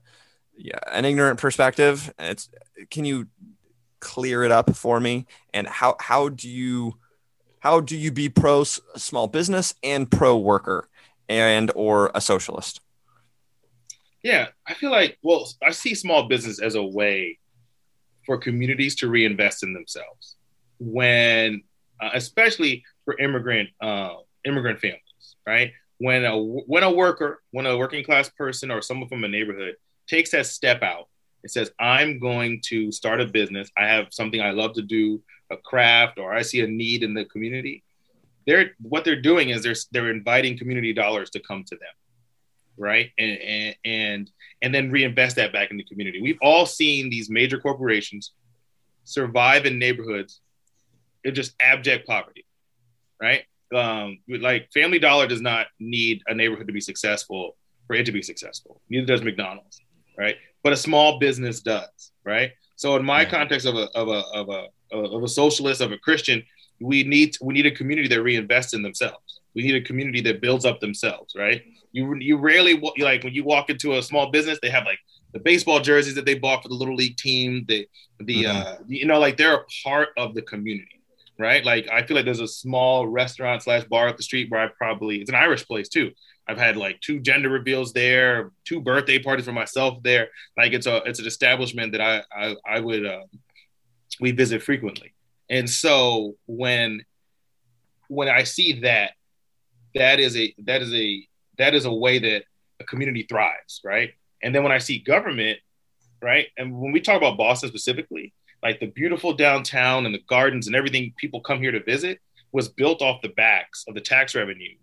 yeah, an ignorant perspective. It's can you clear it up for me? And how how do you how do you be pro small business and pro worker and or a socialist? Yeah, I feel like well, I see small business as a way for communities to reinvest in themselves. When, uh, especially for immigrant uh, immigrant families, right? When a when a worker, when a working class person or someone from a neighborhood takes that step out and says, "I'm going to start a business. I have something I love to do, a craft, or I see a need in the community." They're what they're doing is they're they're inviting community dollars to come to them right and, and and and then reinvest that back in the community we've all seen these major corporations survive in neighborhoods in just abject poverty right um like family dollar does not need a neighborhood to be successful for it to be successful neither does mcdonald's right but a small business does, right? So in my context of a of a of a of a socialist of a Christian, we need we need a community that reinvests in themselves. We need a community that builds up themselves, right? You you rarely like when you walk into a small business, they have like the baseball jerseys that they bought for the little league team. The the mm-hmm. uh, you know like they're a part of the community, right? Like I feel like there's a small restaurant slash bar up the street where I probably it's an Irish place too. I've had like two gender reveals there, two birthday parties for myself there. Like it's a it's an establishment that I I, I would uh, we visit frequently. And so when when I see that, that is a that is a that is a way that a community thrives, right? And then when I see government, right, and when we talk about Boston specifically, like the beautiful downtown and the gardens and everything people come here to visit was built off the backs of the tax revenue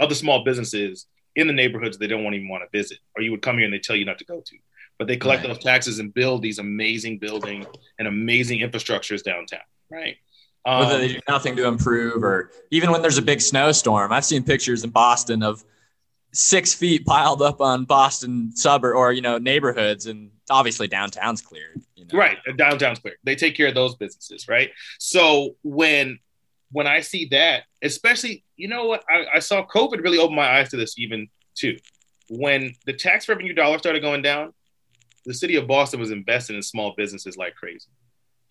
of the small businesses in the neighborhoods they don't want even want to visit, or you would come here and they tell you not to go to. But they collect right. those taxes and build these amazing buildings and amazing infrastructures downtown, right? Um, Whether they do nothing to improve, or even when there's a big snowstorm, I've seen pictures in Boston of six feet piled up on Boston suburb or you know neighborhoods, and obviously downtown's cleared. You know? Right, downtown's cleared. They take care of those businesses, right? So when when I see that, especially, you know what, I, I saw COVID really open my eyes to this even too. When the tax revenue dollar started going down, the city of Boston was investing in small businesses like crazy,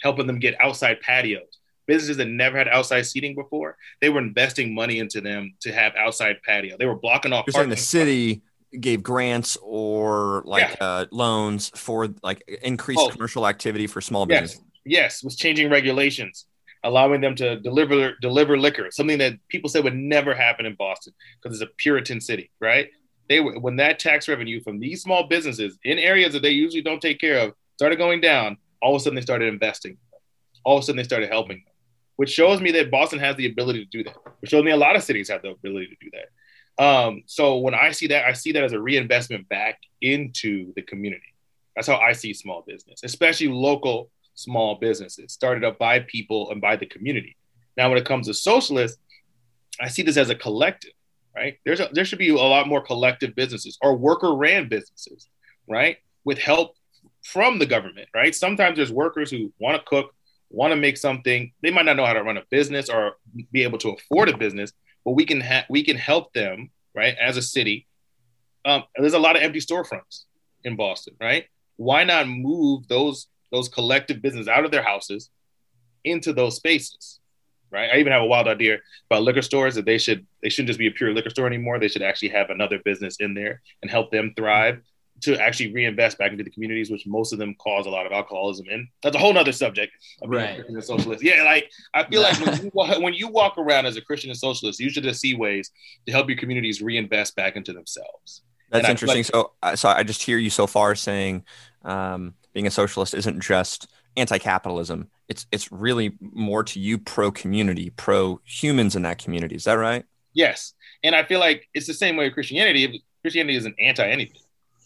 helping them get outside patios. Businesses that never had outside seating before, they were investing money into them to have outside patio. They were blocking off. You're saying the city gave grants or like yeah. uh, loans for like increased oh. commercial activity for small business. Yes, yes, was changing regulations allowing them to deliver deliver liquor, something that people said would never happen in Boston because it's a Puritan city, right? They were, when that tax revenue from these small businesses in areas that they usually don't take care of started going down, all of a sudden they started investing. All of a sudden they started helping them, which shows me that Boston has the ability to do that. Which shows me a lot of cities have the ability to do that. Um, so when I see that, I see that as a reinvestment back into the community. That's how I see small business, especially local small businesses started up by people and by the community. Now, when it comes to socialists, I see this as a collective, right? There's a, there should be a lot more collective businesses or worker ran businesses, right? With help from the government, right? Sometimes there's workers who want to cook, want to make something. They might not know how to run a business or be able to afford a business, but we can ha- we can help them, right? As a city, um, there's a lot of empty storefronts in Boston, right? Why not move those those collective businesses out of their houses into those spaces right i even have a wild idea about liquor stores that they should they shouldn't just be a pure liquor store anymore they should actually have another business in there and help them thrive to actually reinvest back into the communities which most of them cause a lot of alcoholism in that's a whole nother subject right a socialist yeah like i feel like when you, walk, when you walk around as a christian and socialist you should just see ways to help your communities reinvest back into themselves that's interesting like, so so i just hear you so far saying um, being a socialist isn't just anti-capitalism. It's it's really more to you pro community, pro humans in that community. Is that right? Yes, and I feel like it's the same way with Christianity. Christianity isn't anti anything,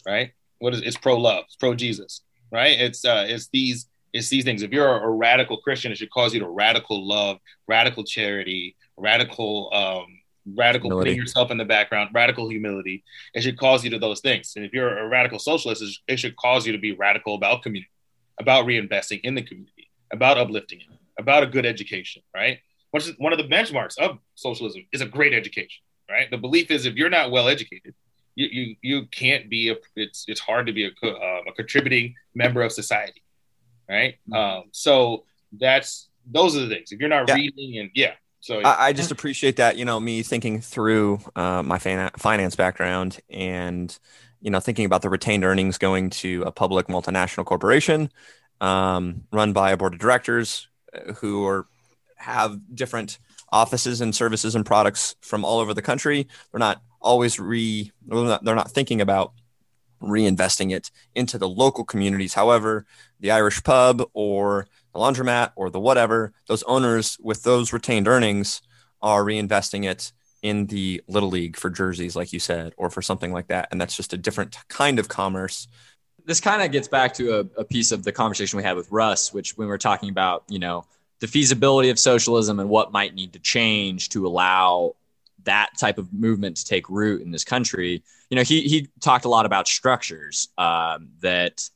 right? What is it's pro love, it's pro Jesus, right? It's uh, it's these it's these things. If you're a, a, radical Christian, it should cause you to radical love, radical charity, radical um, radical humility. putting yourself in the background, radical humility. It should cause you to those things. And if you're a radical socialist, it should cause you to be radical about community, about reinvesting in the community, about uplifting it, about a good education, right? Which is one of the benchmarks of socialism is a great education, right? The belief is if you're not well educated, you you, you can't be a it's it's hard to be a, uh, a contributing member of society, right? Mm-hmm. Um, so that's those are the things. If you're not yeah. reading and yeah, so I, I, just appreciate that, you know, me thinking through uh, my fan- finance background and, you know, thinking about the retained earnings going to a public multinational corporation um, run by a board of directors uh, who are have different offices and services and products from all over the country. They're not always re they're not, thinking about reinvesting it into the local communities. However, the Irish pub or the laundromat or the whatever, those owners with those retained earnings are reinvesting it in the little league for jerseys, like you said, or for something like that. And that's just a different kind of commerce. This kind of gets back to a, a piece of the conversation we had with Russ, which when we were talking about, you know, the feasibility of socialism and what might need to change to allow that type of movement to take root in this country. You know, he he talked a lot about structures um, that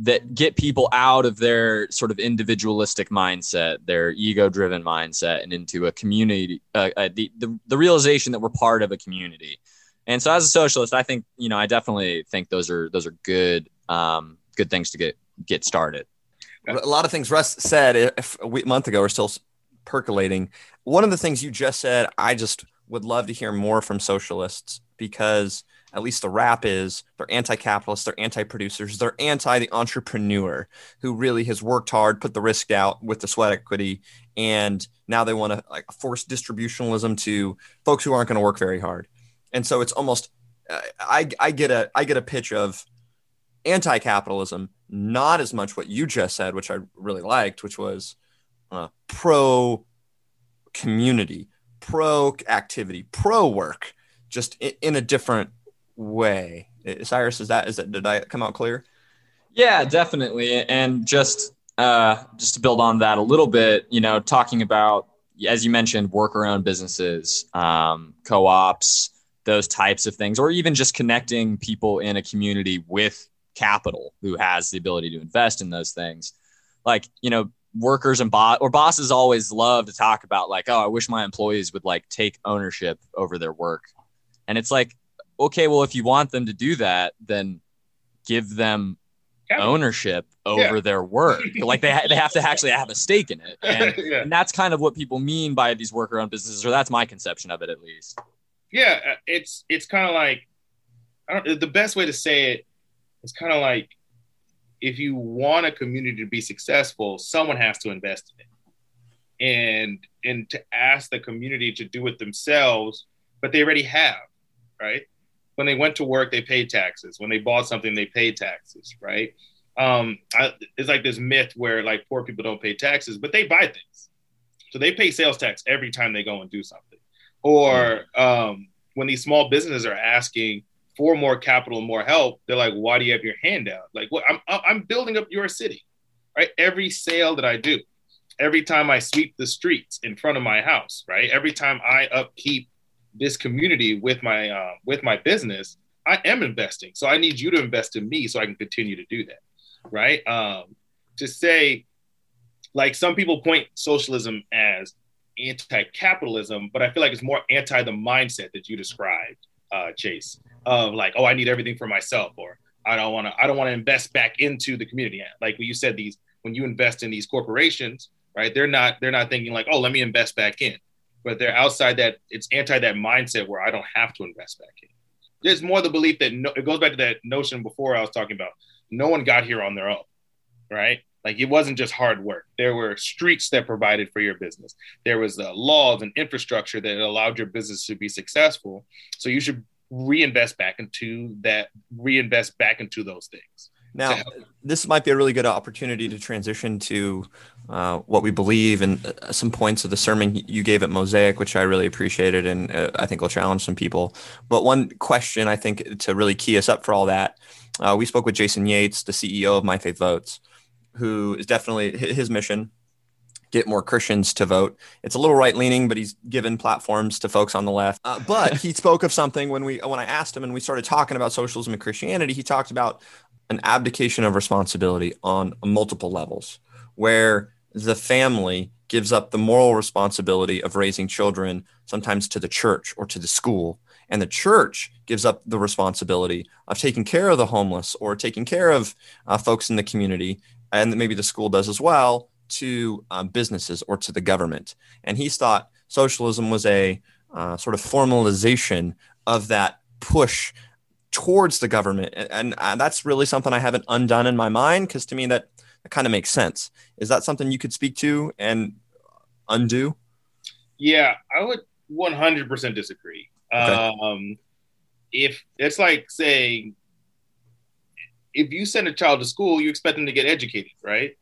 that get people out of their sort of individualistic mindset, their ego-driven mindset, and into a community, uh, uh, the, the the realization that we're part of a community. And so, as a socialist, I think you know I definitely think those are those are good um, good things to get get started. A lot of things Russ said a month ago are still percolating. One of the things you just said, I just would love to hear more from socialists because at least the rap is they're anti-capitalist, they're anti-producers, they're anti the entrepreneur who really has worked hard, put the risk out with the sweat equity, and now they want to like force distributionalism to folks who aren't going to work very hard. And so it's almost I I get a I get a pitch of anti-capitalism, not as much what you just said, which I really liked, which was uh, pro community, pro activity, pro work, just in, a different way. Cyrus, is that is that did I come out clear? Yeah, definitely. And just uh, just to build on that a little bit, you know, talking about as you mentioned, worker-owned businesses, um, co-ops, those types of things, or even just connecting people in a community with capital who has the ability to invest in those things. Like, you know, workers and boss or bosses always love to talk about like, oh, I wish my employees would like take ownership over their work. And it's like, okay, well, if you want them to do that, then give them ownership over yeah. their work. like they, ha- they have to actually have a stake in it. And, yeah. and that's kind of what people mean by these worker owned businesses, or that's my conception of it at least. Yeah. Uh, it's, it's kind of like, I don't, the best way to say it is kind of like if you want a community to be successful, someone has to invest in it. And and to ask the community to do it themselves, but they already have, right? when they went to work, they paid taxes. When they bought something, they paid taxes, right? Um, I, it's like this myth where like poor people don't pay taxes, but they buy things. So they pay sales tax every time they go and do something. Or um, when these small businesses are asking for more capital and more help, they're like, "Why do you have your hand out?" Like, what? I'm I'm building up your city, right? Every sale that I do, every time I sweep the streets in front of my house, right? Every time I upkeep this community with my uh, with my business, I am investing. So I need you to invest in me so I can continue to do that, right? Um, to say, like some people point socialism as anti-capitalism, but I feel like it's more anti the mindset that you described, uh, Chase, of like, oh, I need everything for myself, or I don't want to, I don't want to invest back into the community. Like when you said, these when you invest in these corporations, right? They're not they're not thinking like, oh, let me invest back in but they're outside that it's anti that mindset where I don't have to invest back in. There's more the belief that no, it goes back to that notion before I was talking about. No one got here on their own, right? Like it wasn't just hard work. There were streets that provided for your business. There was uh, laws and infrastructure that allowed your business to be successful. So you should reinvest back into that. Reinvest back into those things. Now, this might be a really good opportunity to transition to uh, what we believe and uh, some points of the sermon you gave at Mosaic, which I really appreciated and uh, I think will challenge some people. But one question I think to really key us up for all that, uh, we spoke with Jason Yates, the CEO of My Faith Votes, who is definitely his mission get more Christians to vote. It's a little right leaning, but he's given platforms to folks on the left. Uh, but he spoke of something when we when I asked him and we started talking about socialism and Christianity. He talked about an abdication of responsibility on multiple levels, where the family gives up the moral responsibility of raising children, sometimes to the church or to the school. And the church gives up the responsibility of taking care of the homeless or taking care of uh, folks in the community, and maybe the school does as well, to um, businesses or to the government. And he thought socialism was a uh, sort of formalization of that push towards the government. And, and uh, that's really something I haven't undone in my mind because to me that, that kind of makes sense. Is that something you could speak to and undo? Yeah, I would 100% disagree. Okay. Um, if it's like saying, if you send a child to school, you expect them to get educated, right?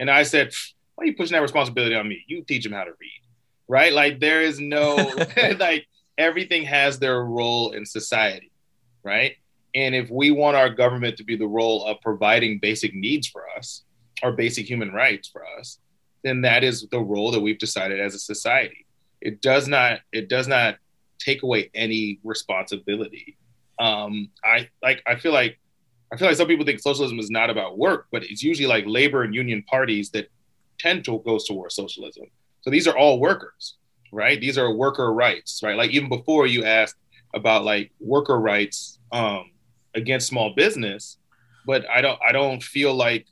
And I said, why are you pushing that responsibility on me? You teach them how to read, right? Like there is no, like everything has their role in society right? And if we want our government to be the role of providing basic needs for us or basic human rights for us, then that is the role that we've decided as a society. It does not it does not take away any responsibility. Um, I like I feel like I feel like some people think socialism is not about work, but it's usually like labor and union parties that tend to go towards socialism. So these are all workers, right? These are worker rights, right? Like even before you asked about like worker rights um, against small business, but I don't I don't feel like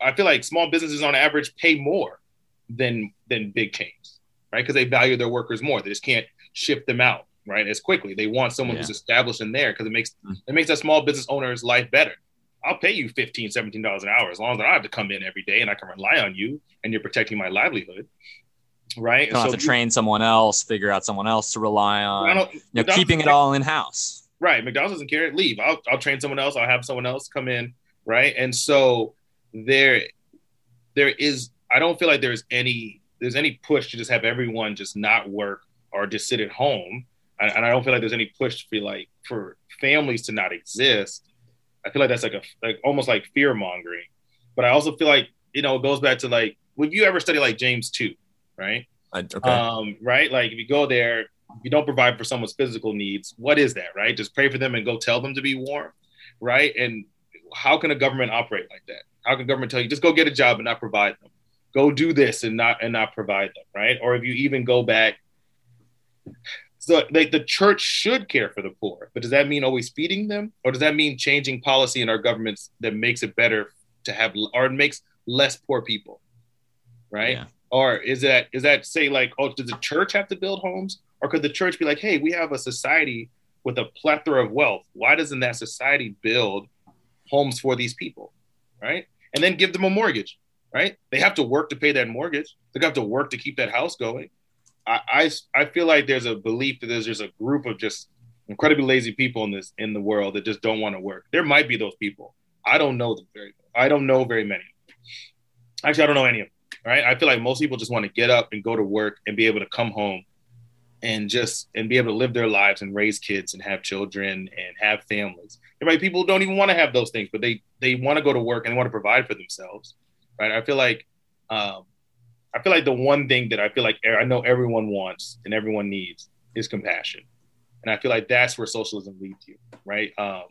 I feel like small businesses on average pay more than than big chains, right? Because they value their workers more. They just can't ship them out right as quickly. They want someone yeah. who's established in there because it makes mm. it makes that small business owner's life better. I'll pay you 15 17 dollars an hour as long as I have to come in every day and I can rely on you and you're protecting my livelihood. Right. You don't so have to you, train someone else, figure out someone else to rely on. You know, keeping it all in house. Right. McDonald's doesn't care. Leave. I'll I'll train someone else. I'll have someone else come in. Right. And so there there is I don't feel like there's any there's any push to just have everyone just not work or just sit at home. And, and I don't feel like there's any push to be like for families to not exist. I feel like that's like a like almost like fear mongering. But I also feel like you know it goes back to like would you ever study like James two, right? I, okay. Um, right. Like if you go there, you don't provide for someone's physical needs. What is that, right? Just pray for them and go tell them to be warm, right? And how can a government operate like that? How can government tell you just go get a job and not provide them? Go do this and not and not provide them, right? Or if you even go back, so like the church should care for the poor, but does that mean always feeding them, or does that mean changing policy in our governments that makes it better to have or makes less poor people, right? Yeah. Or is that is that say like oh does the church have to build homes, or could the church be like hey we have a society with a plethora of wealth, why doesn't that society build homes for these people, right? And then give them a mortgage, right? They have to work to pay that mortgage. They have to work to keep that house going. I, I, feel like there's a belief that there's just a group of just incredibly lazy people in this in the world that just don't want to work. There might be those people. I don't know them very. I don't know very many. Actually, I don't know any of them. Right? I feel like most people just want to get up and go to work and be able to come home and just and be able to live their lives and raise kids and have children and have families. Right? People don't even want to have those things, but they they want to go to work and they want to provide for themselves. Right? I feel like um, I feel like the one thing that I feel like I know everyone wants and everyone needs is compassion, and I feel like that's where socialism leads you, right? Um,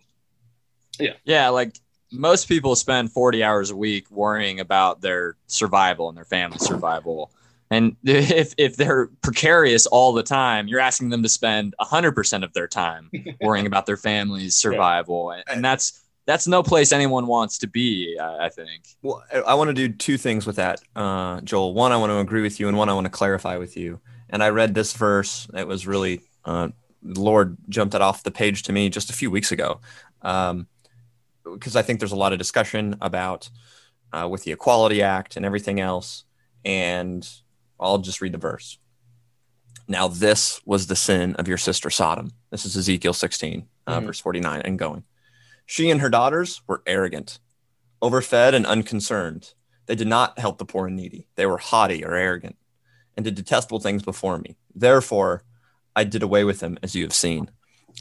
yeah, yeah. Like most people spend 40 hours a week worrying about their survival and their family survival. And if, if they're precarious all the time, you're asking them to spend 100% of their time worrying about their family's survival. And, and that's that's no place anyone wants to be. I, I think. Well, I want to do two things with that, uh, Joel. One, I want to agree with you, and one, I want to clarify with you. And I read this verse. It was really uh, Lord jumped it off the page to me just a few weeks ago, because um, I think there's a lot of discussion about uh, with the Equality Act and everything else. And I'll just read the verse. Now, this was the sin of your sister Sodom. This is Ezekiel 16, uh, mm-hmm. verse 49, and going. She and her daughters were arrogant, overfed, and unconcerned. They did not help the poor and needy. They were haughty or arrogant and did detestable things before me. Therefore, I did away with them, as you have seen.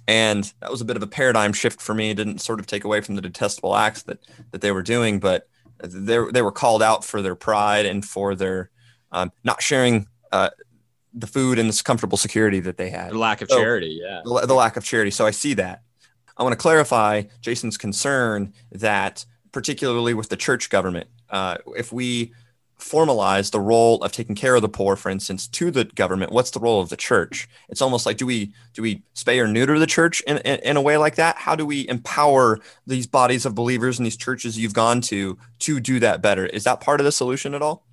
And that was a bit of a paradigm shift for me. It didn't sort of take away from the detestable acts that, that they were doing, but they, they were called out for their pride and for their um, not sharing uh, the food and this comfortable security that they had. The lack of so, charity, yeah. The, the, lack of charity. So I see that. I want to clarify Jason's concern that, particularly with the church government, uh, if we formalize the role of taking care of the poor, for instance, to the government, what's the role of the church? It's almost like do we do we spay or neuter the church in, in, in a way like that? How do we empower these bodies of believers and these churches you've gone to to do that better? Is that part of the solution at all?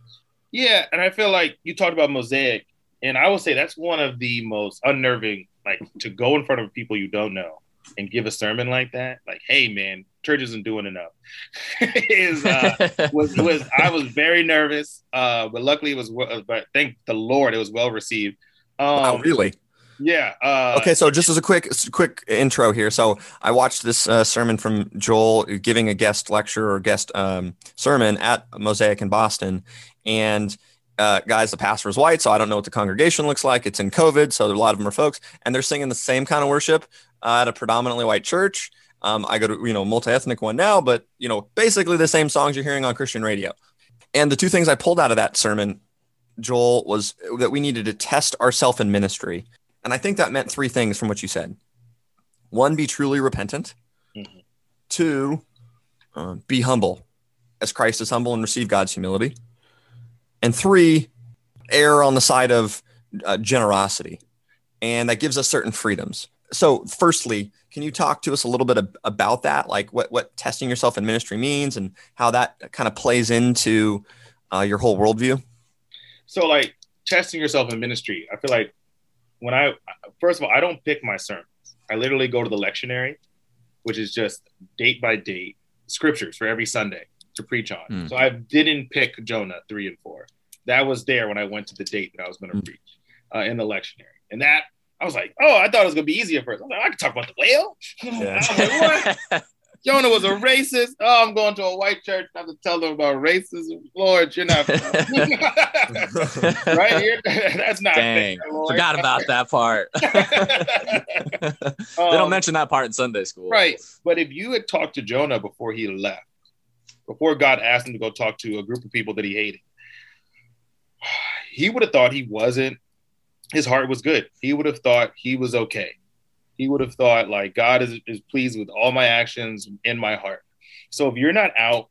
Yeah, and I feel like you talked about mosaic, and I would say that's one of the most unnerving, like to go in front of people you don't know and give a sermon like that, like, hey man, church isn't doing enough. is uh, was was I was very nervous, uh, but luckily it was. But thank the Lord, it was well received. Um, wow, really? Yeah. Uh, okay, so just as a quick quick intro here, so I watched this uh, sermon from Joel giving a guest lecture or guest um, sermon at Mosaic in Boston, and uh, guys, the pastor is white, so I don't know what the congregation looks like. It's in COVID, so a lot of them are folks, and they're singing the same kind of worship uh, at a predominantly white church. Um, I go to you know multi-ethnic one now, but you know basically the same songs you're hearing on Christian radio. And the two things I pulled out of that sermon, Joel, was that we needed to test ourselves in ministry, and I think that meant three things from what you said. One, be truly repentant. Mm-hmm. Two, uh, be humble as Christ is humble and receive God's humility. And three, err on the side of uh, generosity. And that gives us certain freedoms. So, firstly, can you talk to us a little bit ab- about that? Like what, what testing yourself in ministry means and how that kind of plays into uh, your whole worldview? So, like testing yourself in ministry, I feel like when I, first of all, I don't pick my sermons. I literally go to the lectionary, which is just date by date scriptures for every Sunday to preach on. Mm. So I didn't pick Jonah three and four. That was there when I went to the date that I was going to mm. preach uh, in the lectionary, and that I was like, oh, I thought it was going to be easier first. I was like, I could talk about the whale. Yeah. like, Jonah was a racist. Oh, I'm going to a white church. I have to tell them about racism. Lord, you're not right here. That's not Dang. Fair, Forgot about that part. they don't um, mention that part in Sunday school. Right. But if you had talked to Jonah before he left, before God asked him to go talk to a group of people that he hated, he would have thought he wasn't, his heart was good. He would have thought he was okay. He would have thought, like, God is, is pleased with all my actions in my heart. So if you're not out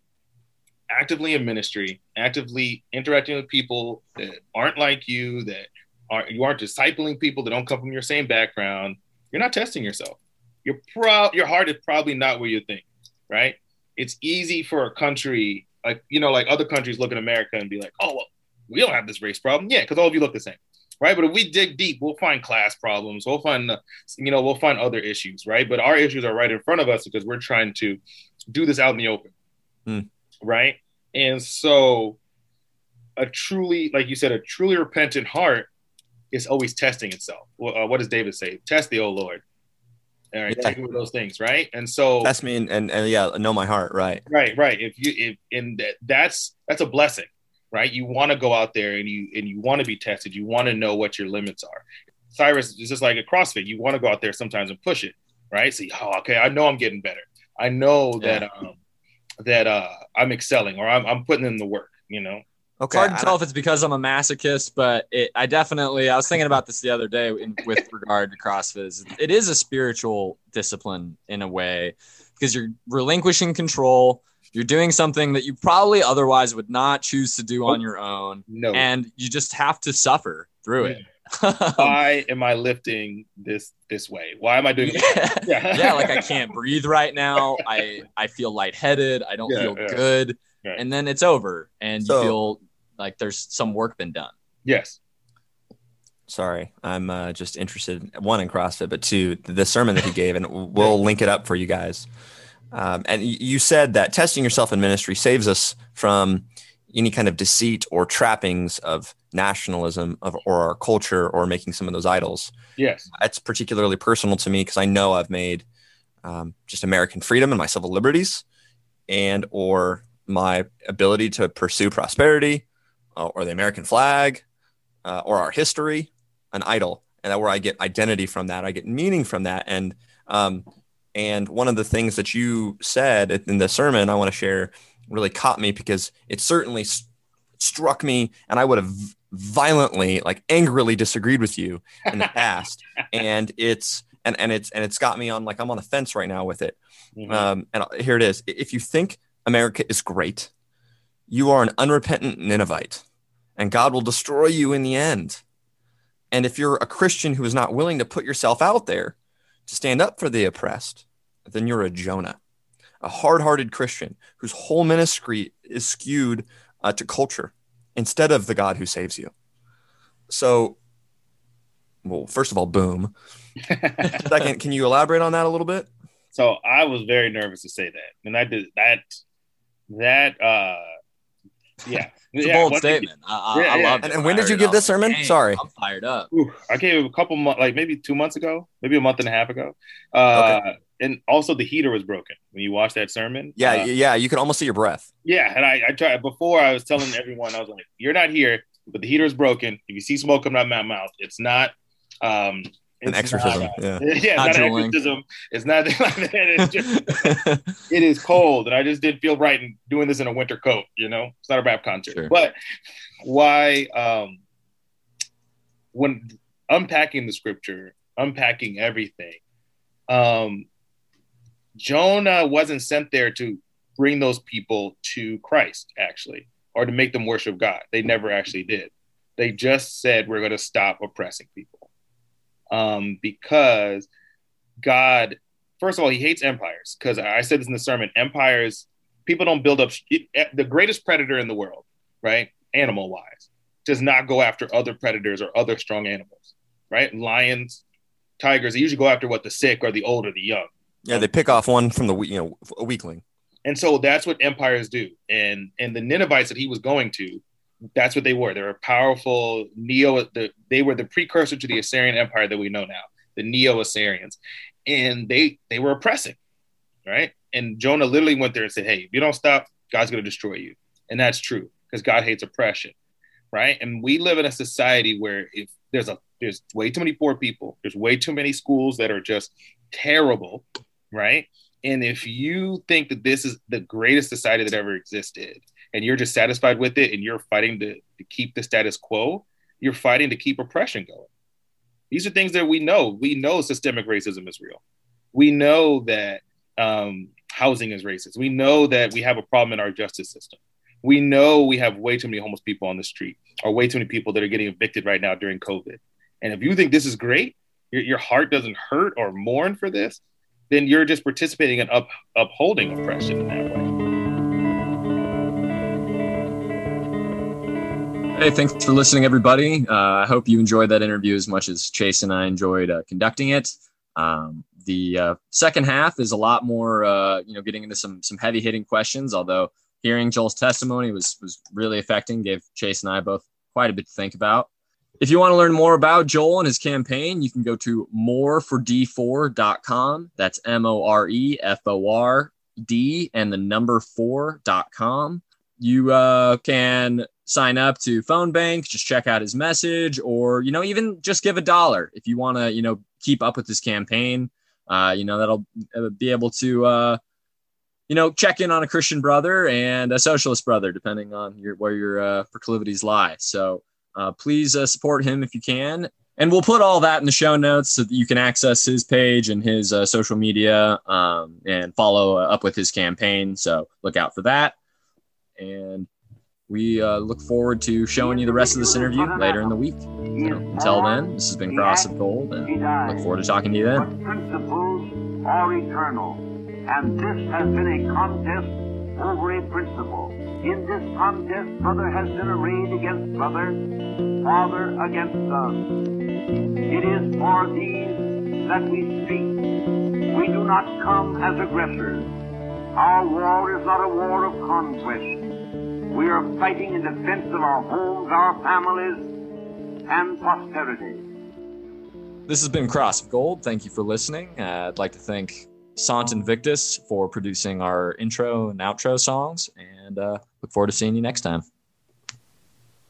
actively in ministry, actively interacting with people that aren't like you, that aren't, you aren't discipling people that don't come from your same background, you're not testing yourself. Your pro- your heart is probably not where you think, right? it's easy for a country like you know like other countries look at America and be like, oh well, we don't have this race problem, yeah, because all of you look the same, right? But if we dig deep, we'll find class problems, we'll find uh, you know we'll find other issues, right? But our issues are right in front of us because we're trying to do this out in the open, mm. right? And so a truly, like you said, a truly repentant heart is always testing itself. Uh, what does David say? Test the, oh Lord, all right, yeah. those things, right? And so that's me, and, and, and yeah, know my heart, right? Right, right. If you if in that that's that's a blessing, right? You want to go out there and you and you want to be tested. You want to know what your limits are. Cyrus is just like a CrossFit. You want to go out there sometimes and push it, right? See, oh, okay, I know I'm getting better. I know yeah. that um that uh I'm excelling or I'm I'm putting in the work, you know. Okay. It's hard to tell if it's because I'm a masochist, but it, I definitely, I was thinking about this the other day in, with regard to CrossFit. It is a spiritual discipline in a way because you're relinquishing control. You're doing something that you probably otherwise would not choose to do on your own. No. And you just have to suffer through it. Why am I lifting this this way? Why am I doing yeah. Yeah. yeah, like I can't breathe right now. I I feel lightheaded. I don't yeah, feel yeah. good. Right. And then it's over and so, you feel like there's some work been done. Yes. Sorry, I'm uh, just interested one in CrossFit, but two the sermon that he gave, and we'll link it up for you guys. Um, and you said that testing yourself in ministry saves us from any kind of deceit or trappings of nationalism of or our culture or making some of those idols. Yes, that's particularly personal to me because I know I've made um, just American freedom and my civil liberties, and or my ability to pursue prosperity uh, or the American flag uh, or our history an idol, and that where I get identity from that, I get meaning from that, and um, and one of the things that you said in the sermon I want to share really caught me because it certainly st- struck me, and I would have violently, like angrily disagreed with you in the past, and it's and and it's and it's got me on like I'm on the fence right now with it. Mm-hmm. Um, and here it is. If you think America is great, you are an unrepentant Ninevite, and God will destroy you in the end. And if you're a Christian who is not willing to put yourself out there to stand up for the oppressed, then you're a Jonah, a hard hearted Christian whose whole ministry is skewed uh, to culture instead of the God who saves you. So, well, first of all, boom. Second, can you elaborate on that a little bit? So I was very nervous to say that, and I did that. That uh, yeah, it's yeah, a bold statement. I, I, yeah, I yeah. love it. And, and when did you give this sermon? Dang, Sorry, I'm fired up. Ooh, I gave a couple months, like maybe two months ago, maybe a month and a half ago. Uh, okay. And also, the heater was broken when you watched that sermon. Yeah, uh, yeah, you could almost see your breath. Yeah, and I, I tried before. I was telling everyone, I was like, "You're not here, but the heater is broken. If you see smoke coming out of my mouth, it's not um, an exorcism. Not, yeah, yeah, not, not an exorcism. It's not like that. It's just it is cold, and I just didn't feel right in doing this in a winter coat. You know, it's not a rap concert. Sure. But why? Um, when unpacking the scripture, unpacking everything, um, Jonah wasn't sent there to bring those people to Christ, actually, or to make them worship God. They never actually did. They just said, we're going to stop oppressing people. Um, because God, first of all, he hates empires. Because I said this in the sermon empires, people don't build up eh, the greatest predator in the world, right? Animal wise, does not go after other predators or other strong animals, right? Lions, tigers, they usually go after what the sick or the old or the young. Yeah, they pick off one from the you know a weakling. And so that's what empires do. And and the Ninevites that he was going to, that's what they were. They were powerful neo. The, they were the precursor to the Assyrian Empire that we know now, the Neo Assyrians, and they they were oppressing, right? And Jonah literally went there and said, "Hey, if you don't stop, God's going to destroy you," and that's true because God hates oppression, right? And we live in a society where if there's a there's way too many poor people, there's way too many schools that are just terrible, right? And if you think that this is the greatest society that ever existed, and you're just satisfied with it, and you're fighting to, to keep the status quo, you're fighting to keep oppression going. These are things that we know. We know systemic racism is real. We know that um, housing is racist. We know that we have a problem in our justice system. We know we have way too many homeless people on the street, or way too many people that are getting evicted right now during COVID. And if you think this is great, your, your heart doesn't hurt or mourn for this, then you're just participating in up, upholding oppression in that way. Hey, thanks for listening, everybody. Uh, I hope you enjoyed that interview as much as Chase and I enjoyed uh, conducting it. Um, the uh, second half is a lot more, uh, you know, getting into some some heavy hitting questions. Although hearing Joel's testimony was was really affecting, gave Chase and I both quite a bit to think about. If you want to learn more about Joel and his campaign, you can go to moreford4.com. That's M O R E F O R D and the number 4.com. You uh, can sign up to phone bank, just check out his message, or, you know, even just give a dollar if you want to, you know, keep up with this campaign. Uh, you know, that'll uh, be able to, uh, you know, check in on a Christian brother and a socialist brother, depending on your, where your uh, proclivities lie. So, uh, please uh, support him if you can. And we'll put all that in the show notes so that you can access his page and his social media um, and follow up with his campaign. So look out for that. And we uh, look forward to showing you the rest of this interview later in the week. So until then, this has been Cross of Gold, and look forward to talking to you then. Principles are eternal, and this has been a contest over a principle. In this contest, brother has been arrayed against brother, father against son. It is for these that we speak. We do not come as aggressors. Our war is not a war of conquest. We are fighting in defense of our homes, our families, and posterity. This has been Cross of Gold. Thank you for listening. Uh, I'd like to thank Sant Invictus for producing our intro and outro songs, and uh, look forward to seeing you next time.